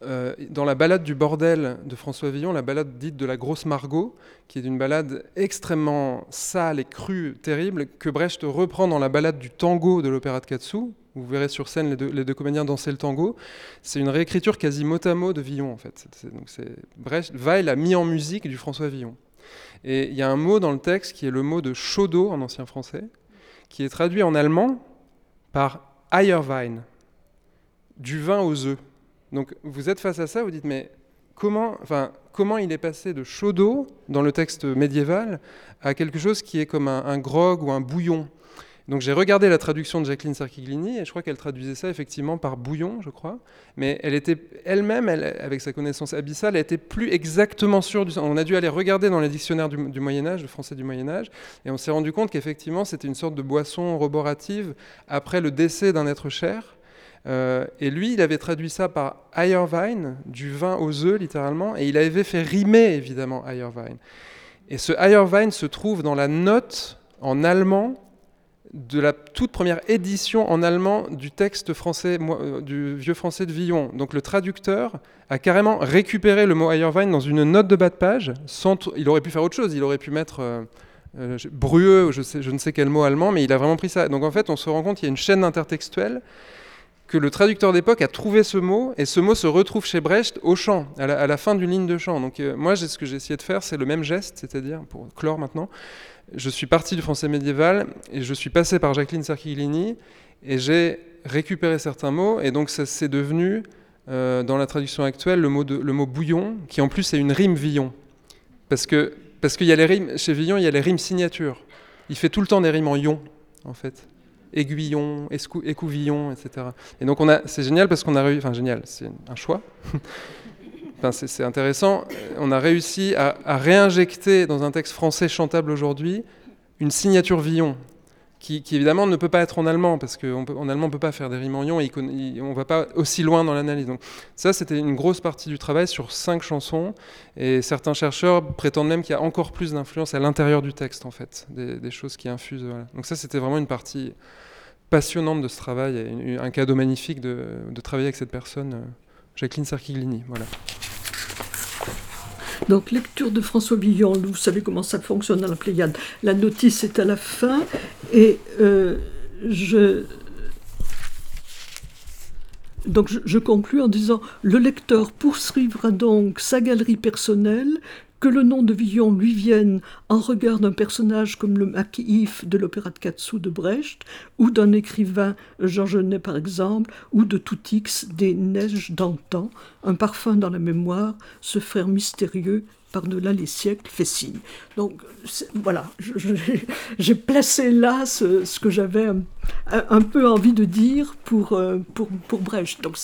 Euh, dans la balade du bordel de François Villon, la balade dite de la grosse Margot, qui est une balade extrêmement sale et crue, terrible, que Brecht reprend dans la balade du tango de l'opéra de Katsu. Vous verrez sur scène les deux, comédiens danser le tango. C'est une réécriture quasi mot à mot de Villon, en fait. donc Brecht, Weil a mis en musique du François Villon. Et il y a un mot dans le texte qui est le mot de chaudeau en ancien français, qui est traduit en allemand par Eierwein, du vin aux œufs. Donc vous êtes face à ça, vous dites mais comment, enfin, comment il est passé de chaud d'eau dans le texte médiéval à quelque chose qui est comme un, grog ou un bouillon? Donc j'ai regardé la traduction de Jacqueline Sarkiglini et je crois qu'elle traduisait ça effectivement par bouillon, je crois. Mais elle était elle-même, avec sa connaissance abyssale, elle était plus exactement sûre du. On a dû aller regarder dans les dictionnaires du, du Moyen Âge, le français du Moyen Âge, et on s'est rendu compte qu'effectivement c'était une sorte de boisson roborative après le décès d'un être cher. Euh, et lui, il avait traduit ça par Eierwein, du vin aux œufs littéralement, et il avait fait rimer évidemment Eierwein. Et ce Eierwein se trouve dans la note en allemand de la toute première édition en allemand du texte français, euh, du vieux français de Villon. Donc le traducteur a carrément récupéré le mot Eierwein dans une note de bas de page. Il aurait pu faire autre chose, il aurait pu mettre euh, euh brueux, je ne sais quel mot allemand, mais il a vraiment pris ça. Donc en fait, on se rend compte qu'il y a une chaîne intertextuelle que le traducteur d'époque a trouvé ce mot, et ce mot se retrouve chez Brecht au chant, à la, fin d'une ligne de chant. Donc euh, moi, ce que j'ai essayé de faire, c'est le même geste, c'est-à-dire, pour clore maintenant, je suis parti du français médiéval, et je suis passé par Jacqueline Serchiglini, et j'ai récupéré certains mots, et donc ça c'est devenu, euh, dans la traduction actuelle, le mot, de, le mot bouillon, qui en plus est une rime Villon. Parce que parce qu'il y a les rimes, chez Villon, il y a les rimes signatures. Il fait tout le temps des rimes en ion, en fait aiguillon, écouvillon, etc. Et donc on a, c'est génial parce qu'on a réussi, enfin génial, c'est un choix. <laughs> enfin, c'est, intéressant. On a réussi à, réinjecter dans un texte français chantable aujourd'hui une signature Villon, qui, évidemment ne peut pas être en allemand, parce qu'en allemand on ne peut pas faire des rimes en ion, et on ne va pas aussi loin dans l'analyse. Donc ça, c'était une grosse partie du travail sur cinq chansons, et certains chercheurs prétendent même qu'il y a encore plus d'influence à l'intérieur du texte, en fait, des, choses qui infusent. Donc ça, c'était vraiment une partie passionnante de ce travail, un cadeau magnifique de, travailler avec cette personne, euh, Jacqueline Sarkiglini. Voilà. Donc, lecture de François Villon, vous savez comment ça fonctionne à la Pléiade. La notice est à la fin et euh, je. Donc je, conclus en disant le lecteur poursuivra donc sa galerie personnelle que le nom de Villon lui vienne en regard d'un personnage comme le maquis de l'opéra de Katsu de Brecht, ou d'un écrivain Jean Genet par exemple, ou de Toutix des Neiges d'antan, un parfum dans la mémoire, ce frère mystérieux par-delà les siècles fait signe. Donc voilà, <laughs> j'ai placé là ce, que j'avais un, peu envie de dire pour, euh, pour, pour Brecht. Donc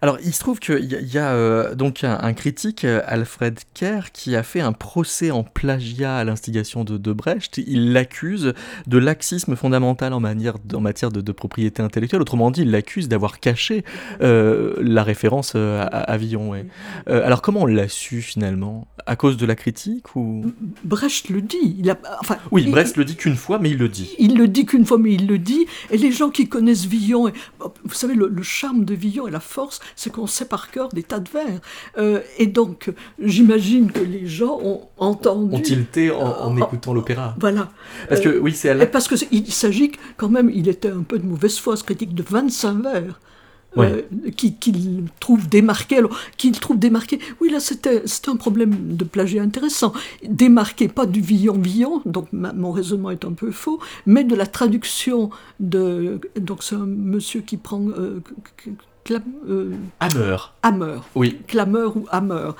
Alors il se trouve qu'il y, a, euh, donc un, critique, Alfred Kerr, qui a fait un procès en plagiat à l'instigation de, de, Brecht. Il l'accuse de laxisme fondamental en, manière, en matière de, propriété intellectuelle. Autrement dit, il l'accuse d'avoir caché euh, la référence à, à Villon. alors comment on l'a su finalement? À cause de la critique ou? Brecht le dit. Il a, enfin, oui, Brecht le dit qu'une fois, mais il le dit. Il le dit qu'une fois, mais il le dit. Et les gens qui connaissent Villon, et, vous savez, le, charme de Villon et la force, c'est qu'on sait par cœur des tas de vers. Euh, et donc, j'imagine que les gens ont entendu. Ont tilté en, en euh, écoutant l'opéra? Voilà. Parce que, euh, oui, c'est à Parce qu'il s'agit quand même, il était un peu de mauvaise foi, ce critique de 25 vers. Euh, qu'il trouve démarqué. Alors, qu'il trouve démarqué, oui, là, c'était un problème de plagiat intéressant. Démarqué, pas du Villon-Villon, donc mon raisonnement est un peu faux, mais de la traduction de. Donc, c'est un monsieur qui prend. Euh, euh, Hammer. Hammer. Oui. Clameur ou Hammer.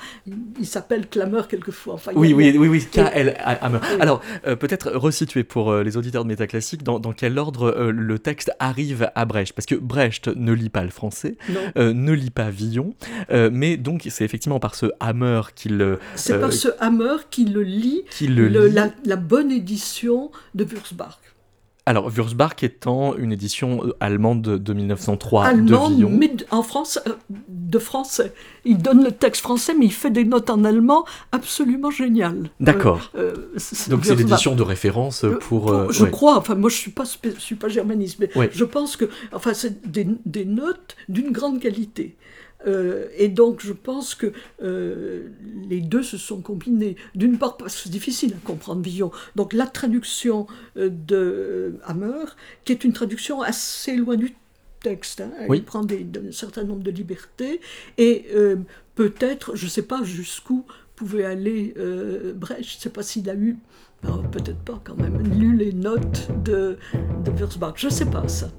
Il, s'appelle Clameur quelquefois. Enfin, Oui, oui, oui, oui, K-L Hammer. Oui. Alors, euh, peut-être resituer pour euh, les auditeurs de Métaclassique dans, dans quel ordre euh, le texte arrive à Brecht? Parce que Brecht ne lit pas le français, ne lit pas Villon, mais donc c'est effectivement par ce Hammer qu'il. C'est par ce Hammer qui le lit, Qui le lit. La, la bonne édition de Wurzbach. Alors, Wurzbach étant une édition euh, allemande de, de 1903 Allemand, de Villon. mais en France, euh, de français. Il donne le texte français, mais il fait des notes en allemand absolument géniales. D'accord. Euh, euh, c- Donc c'est l'édition de référence pour. pour- euh, je ouais. crois, enfin moi je suis pas je suis pas germaniste, mais Ouais. je pense que enfin c'est des, des notes d'une grande qualité. Euh, et donc je pense que euh, les deux se sont combinés. D'une part parce que c'est difficile à comprendre Villon. Donc la traduction euh, de Hammer, qui est une traduction assez loin du texte. hein. Prend des, un certain nombre de libertés et euh, peut-être, je ne sais pas jusqu'où pouvait aller Brecht. Je ne sais pas s'il a eu, non, peut-être pas quand même, lu les notes de, de Wurzbach. Je ne sais pas ça.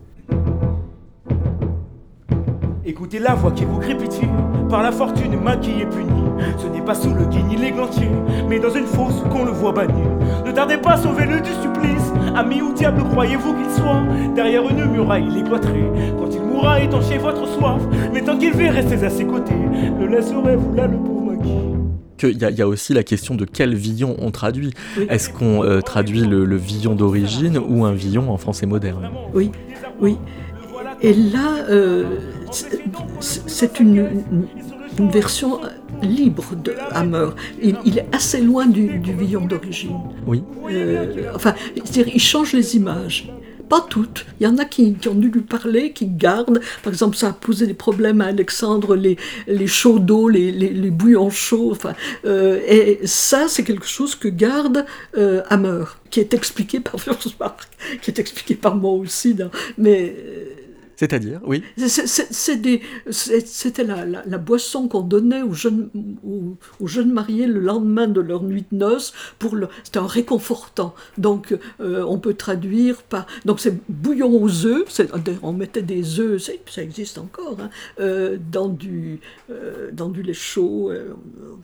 Écoutez la voix qui vous crépitille, par la fortune maquillée et punie. Ce n'est pas sous le guigne ni l'églantier, mais dans une fosse qu'on le voit banni. Ne tardez pas, sauvez-le du supplice. Ami ou diable, croyez-vous qu'il soit Derrière une muraille, il est cloîtré. Quand il mourra, étanchez votre soif. Mais tant qu'il vit, restez à ses côtés. Le laisserez-vous là, le pauvre maquis qu'il y, y a aussi la question de quel Villon on traduit. Est-ce qu'on euh, traduit le, le Villon d'origine ou un Villon en français moderne? Oui, oui. Et là, euh, c'est- une, version libre de Hammer. Il, il est assez loin du, du Villon d'origine. Oui. Euh, enfin, c'est-à-dire, il change les images. Pas toutes. Il y en a qui, qui ont dû lui parler, qui gardent. Par exemple, ça a posé des problèmes à Alexandre, les, les chauds d'eau, les, les, les bouillons chauds. Enfin, euh, et ça, c'est quelque chose que garde euh, Hammer, qui est expliqué par <laughs> Wurzbach, qui est expliqué par moi aussi. mais euh, C'est-à-dire, oui. C'était la, boisson qu'on donnait aux jeunes, aux, jeunes mariés le lendemain de leur nuit de noces. Pour le, c'était un réconfortant. Donc, euh, on peut traduire par. Donc, c'est bouillon aux œufs. On mettait des œufs, ça existe encore, hein, euh, dans, du, euh, dans du lait chaud,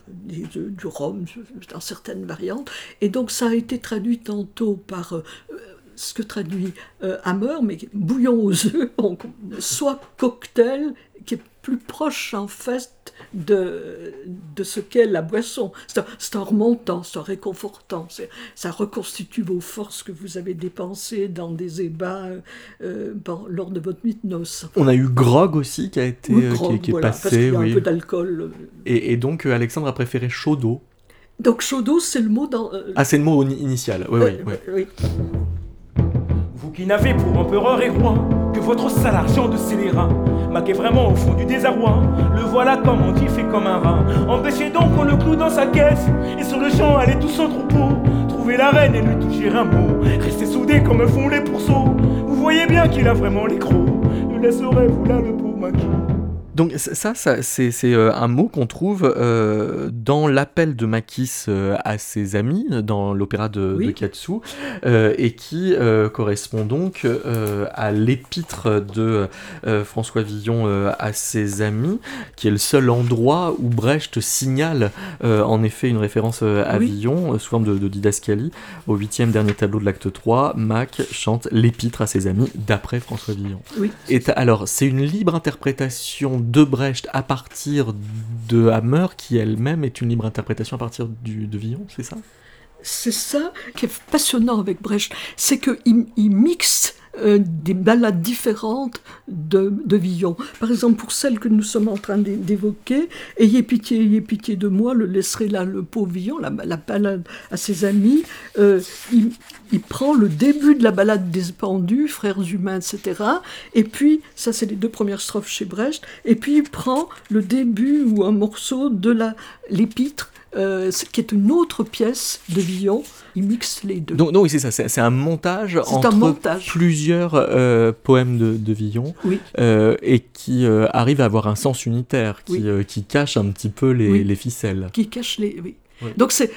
des œufs, du rhum, dans certaines variantes. Et donc, ça a été traduit tantôt par. Ce que traduit euh, Hammer, mais bouillon aux œufs, <laughs> soit cocktail, qui est plus proche en fait de, de ce qu'est la boisson. C'est un remontant, c'est un réconfortant, ça reconstitue vos forces que vous avez dépensées dans des ébats euh, bon, lors de votre nuit de noces. On a eu Grog aussi qui a été Oui, euh, qui- qui, est voilà, parce passé. qu'il y a oui. un peu d'alcool. euh. Et, et donc Alexandre a préféré chaud d'eau. Donc chaud d'eau, c'est le mot dans... euh, Ah, c'est le mot ini- initial. Oui, oui, oui. oui. Qui n'avez pour empereur et roi que votre sale argent de scélérat, maqué vraiment au fond du désarroi, le voilà comme on dit fait comme un rat. Empêchez donc qu'on le cloue dans sa caisse, et sur le champ allez tous en troupeau, trouver la reine et lui toucher un mot, restez soudés comme font les pourceaux. Vous voyez bien qu'il a vraiment les crocs, le laisserez-vous là le pauvre maquis. Donc ça, ça c'est euh, un mot qu'on trouve euh, dans l'appel de Makis euh, à ses amis, dans l'opéra de, de Katsu, euh, et qui euh, correspond donc à l'épître de François Villon à ses amis, qui est le seul endroit où Brecht signale en effet une référence à Oui. Villon, sous forme de, de didascalie. Au huitième dernier tableau de l'acte 3, Mac chante l'épître à ses amis d'après François Villon. Oui. Et alors, c'est une libre interprétation de Brecht à partir de Hammer, qui elle-même est une libre interprétation à partir du, de Villon, c'est ça? C'est ça qui est passionnant avec Brecht, c'est qu'il il mixe euh, des ballades différentes de, de Villon. Par exemple, pour celle que nous sommes en train d'é- d'évoquer, Ayez pitié, ayez pitié de moi, le laisserai là le pauvre Villon, la, la ballade à ses amis, euh, il, il prend le début de la ballade des pendus, frères humains, etc. Et puis, ça c'est les deux premières strophes chez Brecht, et puis il prend le début ou un morceau de l'épître, euh, qui est une autre pièce de Villon. Il mixe les deux. Donc, non, oui, c'est ça, c'est un montage un entre montage. plusieurs euh, poèmes de, de Villon, Oui. euh, et qui arrive à avoir un sens unitaire, qui, Oui. qui cache un petit peu les, ficelles. qui cache les. Oui. Donc c'est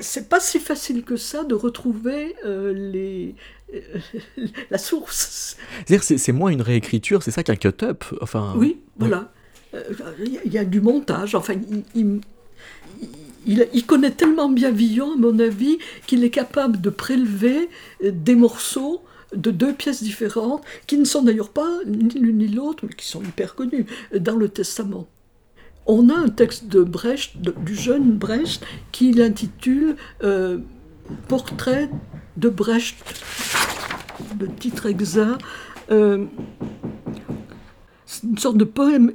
c'est pas si facile que ça de retrouver les <laughs> la source. C'est-à-dire c'est moins une réécriture, c'est ça qu'un cut-up. Enfin, Oui, Voilà. Il y a du montage. Enfin, il, il- il- il connaît tellement bien Villon, à mon avis, qu'il est capable de prélever euh, des morceaux de deux pièces différentes, qui ne sont d'ailleurs pas ni l'une ni l'autre, mais qui sont hyper connues euh, dans le Testament. On a un texte de Brecht, du jeune Brecht, qui l'intitule euh, Portrait de Brecht, le titre exact. euh, une sorte de poème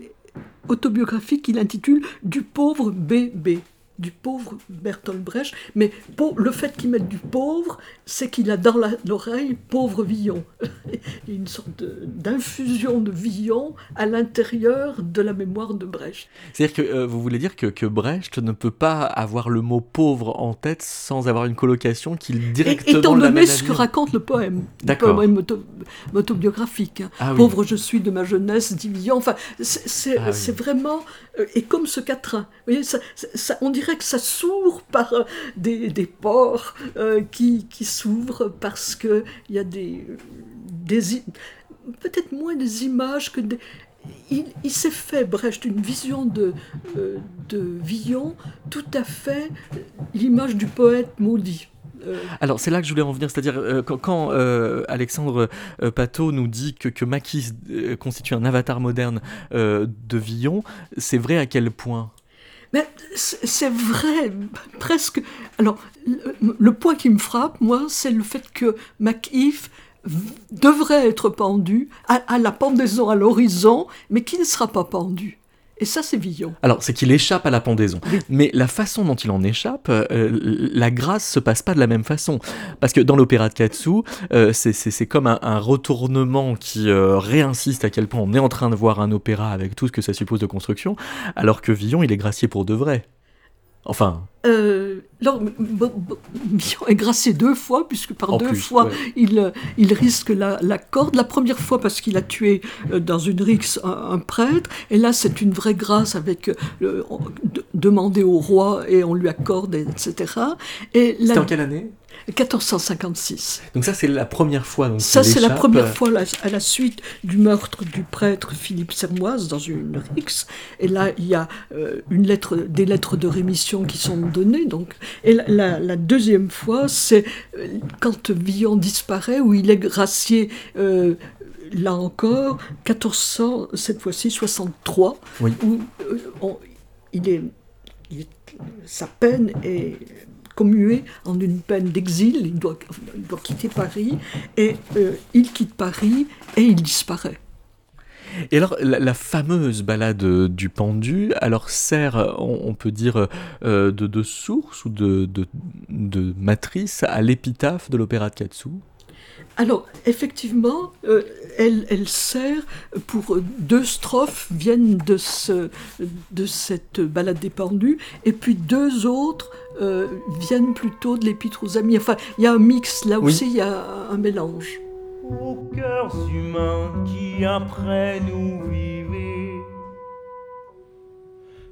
autobiographique qu'il intitule Du pauvre bébé, du pauvre Bertolt Brecht. Mais pour, le fait qu'il mette du pauvre, c'est qu'il a dans l'oreille pauvre Villon. Il y a une sorte d'infusion de Villon à l'intérieur de la mémoire de Brecht. C'est-à-dire que euh, vous voulez dire que, que Brecht ne peut pas avoir le mot pauvre en tête sans avoir une colocation qui Et, directement étant donné ce que raconte le poème, le D'accord. poème auto- autobiographique, hein. Ah oui. pauvre je suis de ma jeunesse, dit Villon. Enfin, c'est Ah oui. vraiment et comme ce quatrain. On dirait que ça s'ouvre par euh, des, des pores euh, qui, qui s'ouvrent parce que il y a des, des peut-être moins des images que des il, s'est fait, Brecht, une vision de, euh, de Villon tout à fait euh, l'image du poète maudit. Euh, Alors c'est là que je voulais en venir, c'est-à-dire euh, quand, quand, euh, Alexandre Patot nous dit que, que Maquis constitue un avatar moderne de Villon, c'est vrai à quel point? Mais c'est vrai, presque. Alors, le, le point qui me frappe, moi, c'est le fait que MacIf v- devrait être pendu à, à la pendaison à l'horizon, mais qui ne sera pas pendu. Et ça, c'est Villon. Alors, c'est qu'il échappe à la pendaison. Mais la façon dont il en échappe, euh, la grâce se passe pas de la même façon. Parce que dans l'opéra de Katsu, euh, c'est- comme un, un retournement qui euh, réinsiste à quel point on est en train de voir un opéra avec tout ce que ça suppose de construction, alors que Villon, il est gracié pour de vrai. Enfin, Euh, Villon est gracié deux fois, puisque par En deux plus, fois, ouais. il, il risque la, la corde. La première fois parce qu'il a tué euh, dans une rixe un, un prêtre, et là c'est une vraie grâce avec euh, demander au roi et on lui accorde, etc. Et c'était en quelle année? 1456. Donc ça, c'est la première fois. Donc Ça, c'est la première fois la- à la suite du meurtre du prêtre Philippe Sermoise dans une rixe. Et là, il y a euh, une lettre, des lettres de rémission qui sont données. Donc. Et la, la- la deuxième fois, c'est euh, quand Villon disparaît, où il est gracié. euh, Là encore, 1400, cette fois-ci 63, Oui. où euh, on- il est, il est- sa peine est commuée en une peine d'exil. Il doit, il doit quitter Paris et euh, il quitte Paris et il disparaît. Et alors, la, la fameuse balade du pendu, alors sert, on, on peut dire, euh, de, de source ou de, de, de matrice à l'épitaphe de l'opéra de Katsu? Alors, effectivement, euh, elle, elle sert pour deux strophes viennent de, ce, de cette balade des pendus, et puis deux autres euh, viennent plutôt de l'épître aux amis. Enfin, il y a un mix, là Oui. aussi, il y a un mélange. Aux cœurs humains qui après nous vivez,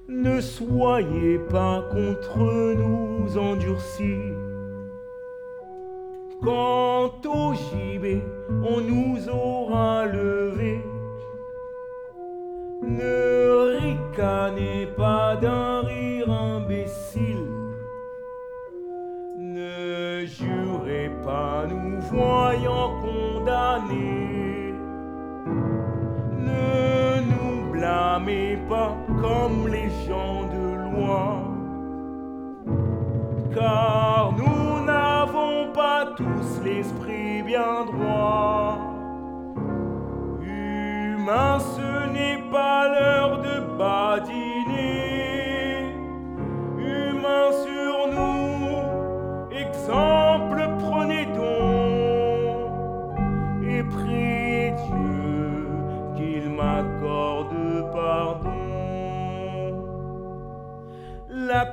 ne soyez pas contre nous endurcis. Quant au gibet, on nous aura levé. Ne ricanez pas d'un rire imbécile. Ne jurez pas nous voyant condamnés. Ne nous blâmez pas comme les gens de loi. Car nous n'avons pas tous l'esprit bien droit.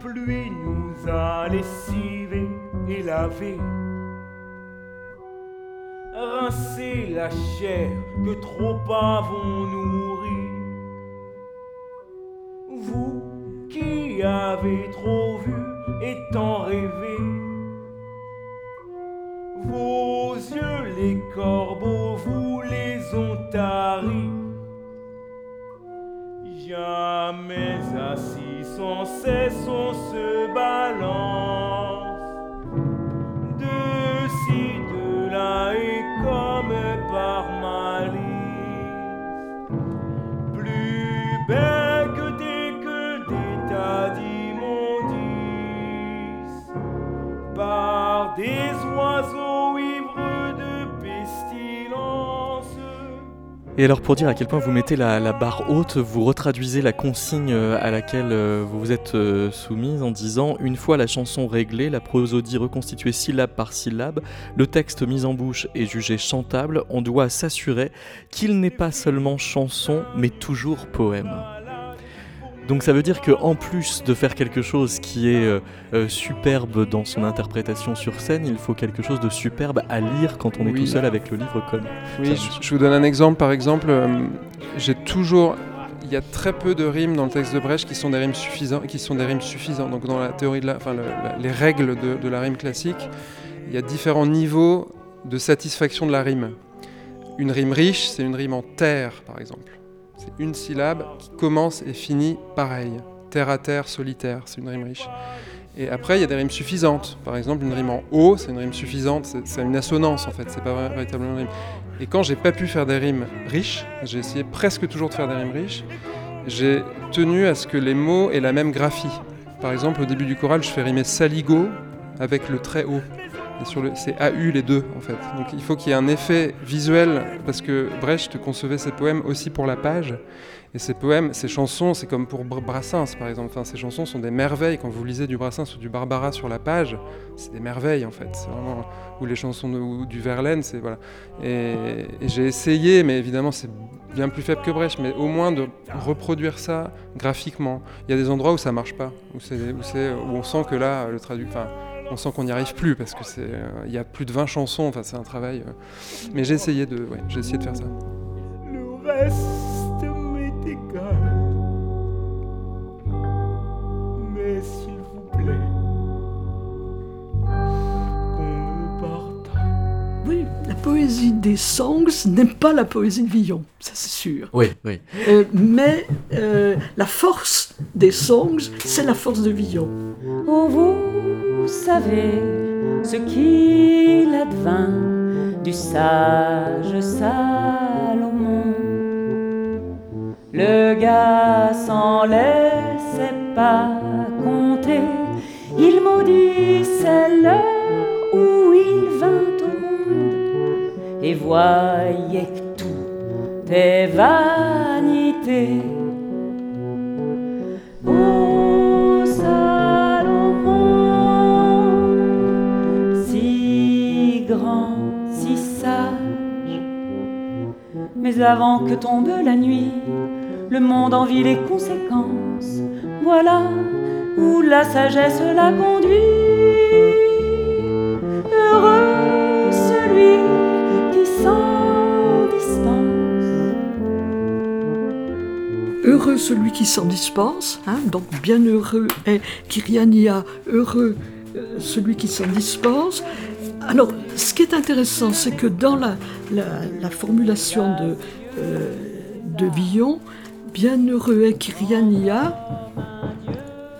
Pluie nous a lessivés et lavés. Rincé la chair que trop avons nourri. Vous qui avez trop vu et tant rêvé, vos yeux les corbeaux vous les ont taris. jamais assis, sans cesse on se balance. Et alors pour dire à quel point vous mettez la, barre haute, vous retraduisez la consigne euh, à laquelle euh, vous vous êtes euh, soumise en disant une fois la chanson réglée, la prosodie reconstituée syllabe par syllabe, le texte mis en bouche et jugé chantable, on doit s'assurer qu'il n'est pas seulement chanson mais toujours poème. Donc ça veut dire que en plus de faire quelque chose qui est euh, euh, superbe dans son interprétation sur scène, il faut quelque chose de superbe à lire quand on est tout seul avec le livre comme. Oui, je, je vous donne un exemple. Par exemple, euh, j'ai toujours. Il y a très peu de rimes dans le texte de Brecht qui sont des rimes suffisantes. Qui sont des rimes suffisantes. Donc dans la théorie de la, enfin le- la- les règles de, de la rime classique, il y a différents niveaux de satisfaction de la rime. Une rime riche, c'est une rime en terre, par exemple. C'est une syllabe qui commence et finit pareil. Terre à terre, solitaire, c'est une rime riche. Et après, il y a des rimes suffisantes. Par exemple, une rime en haut, c'est une rime suffisante, c'est- une assonance en fait, c'est pas véritablement une rime. Et quand j'ai pas pu faire des rimes riches, j'ai essayé presque toujours de faire des rimes riches, j'ai tenu à ce que les mots aient la même graphie. Par exemple, au début du choral, je fais rimer saligo avec le très haut. Sur le, c'est AU les deux en fait. Donc il faut qu'il y ait un effet visuel parce que Brecht concevait ses poèmes aussi pour la page. Et ces poèmes, ces chansons, c'est comme pour Br- Brassens par exemple. Enfin, ces chansons sont des merveilles. Quand vous lisez du Brassens ou du Barbara sur la page, c'est des merveilles en fait. C'est vraiment ou les chansons ou du Verlaine, c'est voilà. Et, j'ai essayé, mais évidemment c'est bien plus faible que Brecht, mais au moins de reproduire ça graphiquement. Il y a des endroits où ça marche pas, où, où, où on sent que là le traduit, enfin, on sent qu'on n'y arrive plus parce que c'est, euh, il y a plus de 20 chansons. Enfin, c'est un travail. euh, mais j'ai essayé de, ouais, j'ai essayé de faire ça. Le reste m'est égal. Mais s'il vous plaît, qu'on me pardonne. Oui, poésie des songs n'est pas la poésie de Villon, ça c'est sûr. Oui, oui. Euh, mais euh, la force des songs, c'est la force de Villon. Oh, vous savez ce qu'il advint du sage Salomon. Le gars s'en laissait pas compter, il maudissait l'heure que tout est vanité. Ô Salomon, si grand, si sage, mais avant que tombe la nuit, le monde en vit les conséquences. Voilà où la sagesse la conduit. Heureux celui Heureux celui qui s'en dispense, hein, donc bien heureux est Kyriania, heureux euh, celui qui s'en dispense. Alors, ce qui est intéressant, c'est que dans la, la- la formulation de, euh, de Villon, bienheureux est Kyriania,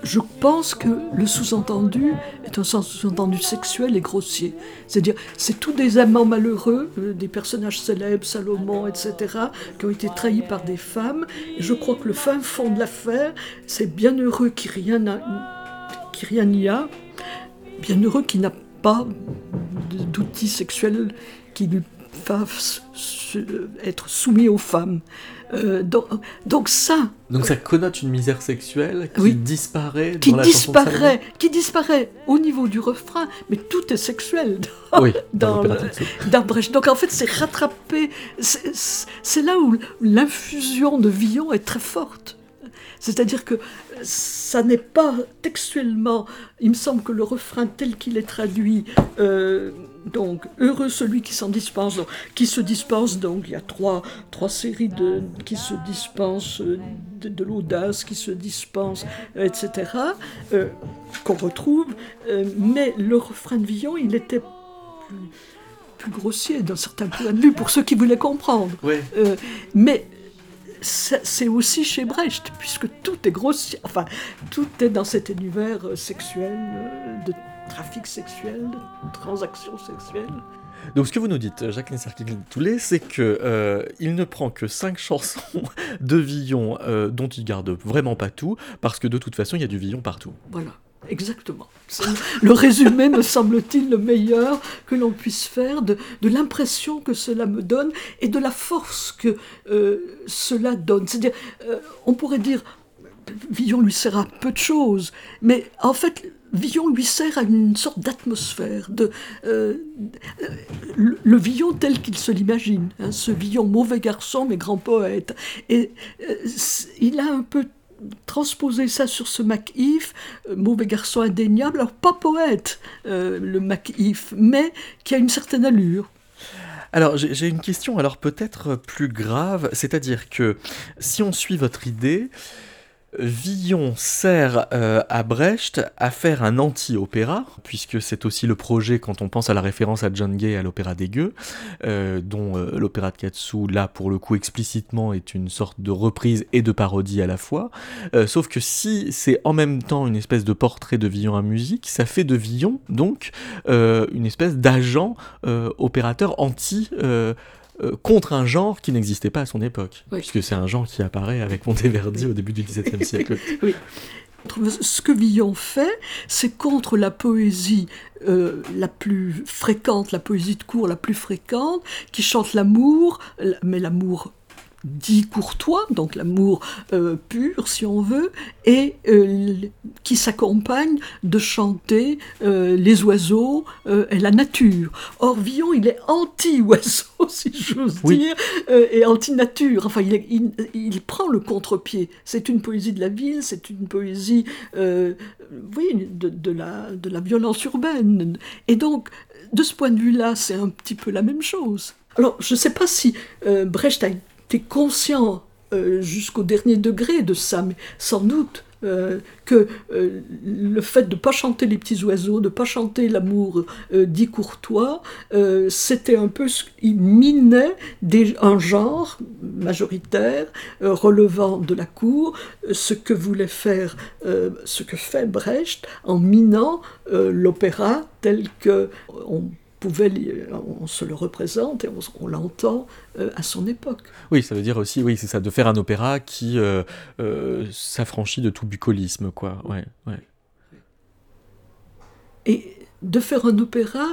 je pense que le sous-entendu est un sous-entendu sexuel et grossier. C'est-à-dire, c'est tous des amants malheureux, euh, des personnages célèbres, Salomon, etc., qui ont été trahis par des femmes. Et je crois que le fin fond de l'affaire, c'est bienheureux Kyriana- Kyriania, bienheureux qui n'a pas d'outils sexuels qui lui fassent se- être soumis aux femmes. Euh, donc, donc ça, Donc ça connote une misère sexuelle qui Oui. disparaît qui dans la chanson de Salomon disparaît, qui disparaît au niveau du refrain, mais tout est sexuel dans, Oui, dans dans, l'opéra le- Tatsu. dans Brecht. Donc en fait, c'est rattrapé. c'est là où l'infusion de Villon est très forte. C'est-à-dire que ça n'est pas textuellement. Il me semble que le refrain tel qu'il est traduit, euh, donc heureux celui qui s'en dispense, donc, qui se dispense. Donc il y a trois, trois séries de qui se dispensent euh, de, de l'audace, qui se dispensent, euh, etc. euh, qu'on retrouve. Euh, mais le refrain de Villon, il était plus, plus grossier d'un certain point de vue pour ceux qui voulaient comprendre. Euh, mais c'est aussi chez Brecht, puisque tout est grossier, enfin, tout est dans cet univers sexuel, de trafic sexuel, transactions sexuelles. Donc ce que vous nous dites, Jacqueline Serkin-Toulet, c'est que euh, il ne prend que cinq chansons <laughs> de Villon euh, dont il garde vraiment pas tout, parce que de toute façon il y a du Villon partout. Voilà, exactement. Le résumé, me semble-t-il, le meilleur que l'on puisse faire de, de l'impression que cela me donne et de la force que euh, cela donne. C'est-à-dire, euh, on pourrait dire, Villon lui sert à peu de choses, mais en fait, Villon lui sert à une sorte d'atmosphère, de euh, le, le Villon tel qu'il se l'imagine, hein, ce Villon mauvais garçon mais grand poète. Et euh, il a un peu transposé ça sur ce MacIf, euh, mauvais garçon indéniable, alors pas poète, euh, le MacIf, mais qui a une certaine allure. Alors j'ai une question, alors peut-être plus grave, c'est-à-dire que si on suit votre idée, Villon sert euh, à Brecht à faire un anti-opéra, puisque c'est aussi le projet quand on pense à la référence à John Gay à l'opéra des Gueux, euh, dont euh, l'opéra de Katsu, là pour le coup explicitement, est une sorte de reprise et de parodie à la fois. Sauf que si c'est en même temps une espèce de portrait de Villon à musique, ça fait de Villon donc une espèce d'agent opérateur anti. Euh, contre un genre qui n'existait pas à son époque, puisque c'est un genre qui apparaît avec Monteverdi au début du XVIIe <laughs> siècle. Oui. Ce que Villon fait, c'est contre la poésie euh, la plus fréquente, la poésie de cour la plus fréquente, qui chante l'amour, mais l'amour dit courtois, donc l'amour euh, pur, si on veut, et euh, qui s'accompagne de chanter euh, les oiseaux et la nature. Or, Villon, il est anti-oiseau, <laughs> si j'ose Oui. dire, et anti-nature. Enfin, il, est- il- il prend le contre-pied. C'est une poésie de la ville, c'est une poésie, oui, de, de la, de la violence urbaine. Et donc, de ce point de vue-là, c'est un petit peu la même chose. Alors, je ne sais pas si euh, Brecht a conscient euh, jusqu'au dernier degré de ça, mais sans doute euh, que euh, le fait de pas chanter les petits oiseaux, de pas chanter l'amour dit courtois, c'était un peu ce il minait des- un genre majoritaire relevant de la cour, ce que voulait faire, ce que fait Brecht en minant l'opéra tel que on pouvait, on se le représente et on, on l'entend euh, à son époque. Oui, ça veut dire aussi, oui, c'est ça, de faire un opéra qui euh, euh, s'affranchit de tout bucolisme, quoi. Ouais, ouais. et de faire un opéra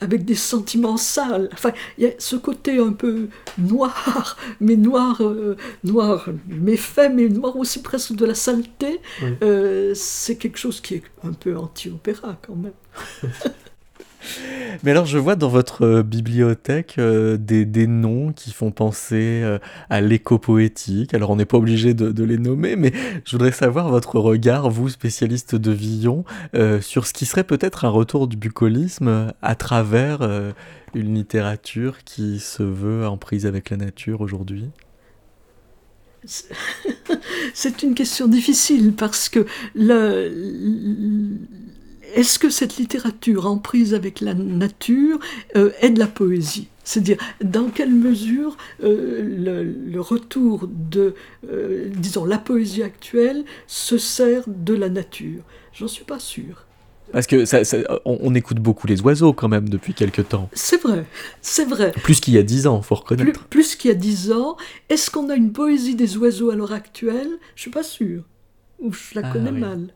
avec des sentiments sales. Enfin, il y a ce côté un peu noir, <laughs> mais noir, euh, noir méfait, mais noir aussi presque de la saleté. Oui. Euh, c'est quelque chose qui est un peu anti-opéra quand même. <laughs> Mais alors, je vois dans votre euh, bibliothèque euh, des, noms qui font penser euh, à l'éco-poétique. Alors, on n'est pas obligé de, les nommer, mais je voudrais savoir votre regard, vous, spécialiste de Villon, sur ce qui serait peut-être un retour du bucolisme à travers une littérature qui se veut en prise avec la nature aujourd'hui? <laughs> C'est une question difficile parce que le- est-ce que cette littérature en prise avec la nature euh, est de la poésie? C'est-à-dire, dans quelle mesure euh, le, le retour de, euh, disons, la poésie actuelle se sert de la nature? J'en suis pas sûr. Parce que ça, ça- on, on écoute beaucoup les oiseaux quand même depuis quelques temps. C'est vrai, c'est vrai. Plus qu'il y a dix ans, faut Plus, reconnaître. plus qu'il y a dix ans, est-ce qu'on a une poésie des oiseaux à l'heure actuelle? Je suis pas sûr. Ou je la Ah, connais oui. mal.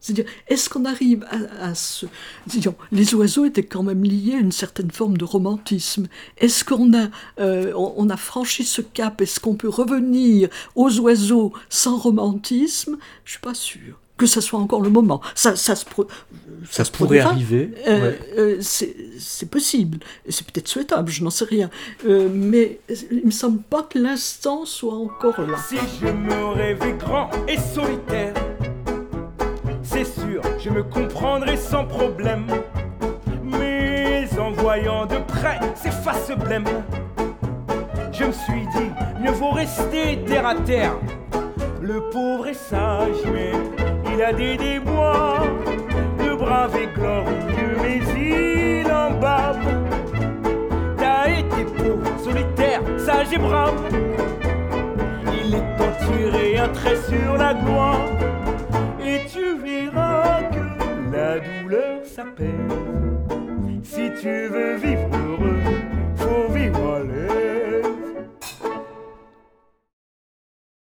C'est-à-dire, est-ce qu'on arrive à, à ce... Disons, les oiseaux étaient quand même liés à une certaine forme de romantisme. Est-ce qu'on a, euh, on, on a franchi ce cap? Est-ce qu'on peut revenir aux oiseaux sans romantisme? Je suis pas sûr que ça soit encore le moment. Ça, ça se, pro- Ça se pourrait produira. arriver, Euh, ouais. euh, c'est c'est possible. C'est peut-être souhaitable, je n'en sais rien. Euh, mais il me semble pas que l'instant soit encore là. Si je me rêvais grand et solitaire, c'est sûr, je me comprendrais sans problème. Mais en voyant de près ces faces blêmes, je me suis dit, mieux vaut rester terre à terre. Le pauvre est sage, mais il a des déboires. Le brave est glorieux, mais il en bave. T'as été pauvre, solitaire, sage et brave. un trait sur la gloire que la douleur s'apaise. Si tu veux vivre heureux, faut vivre à l'aise.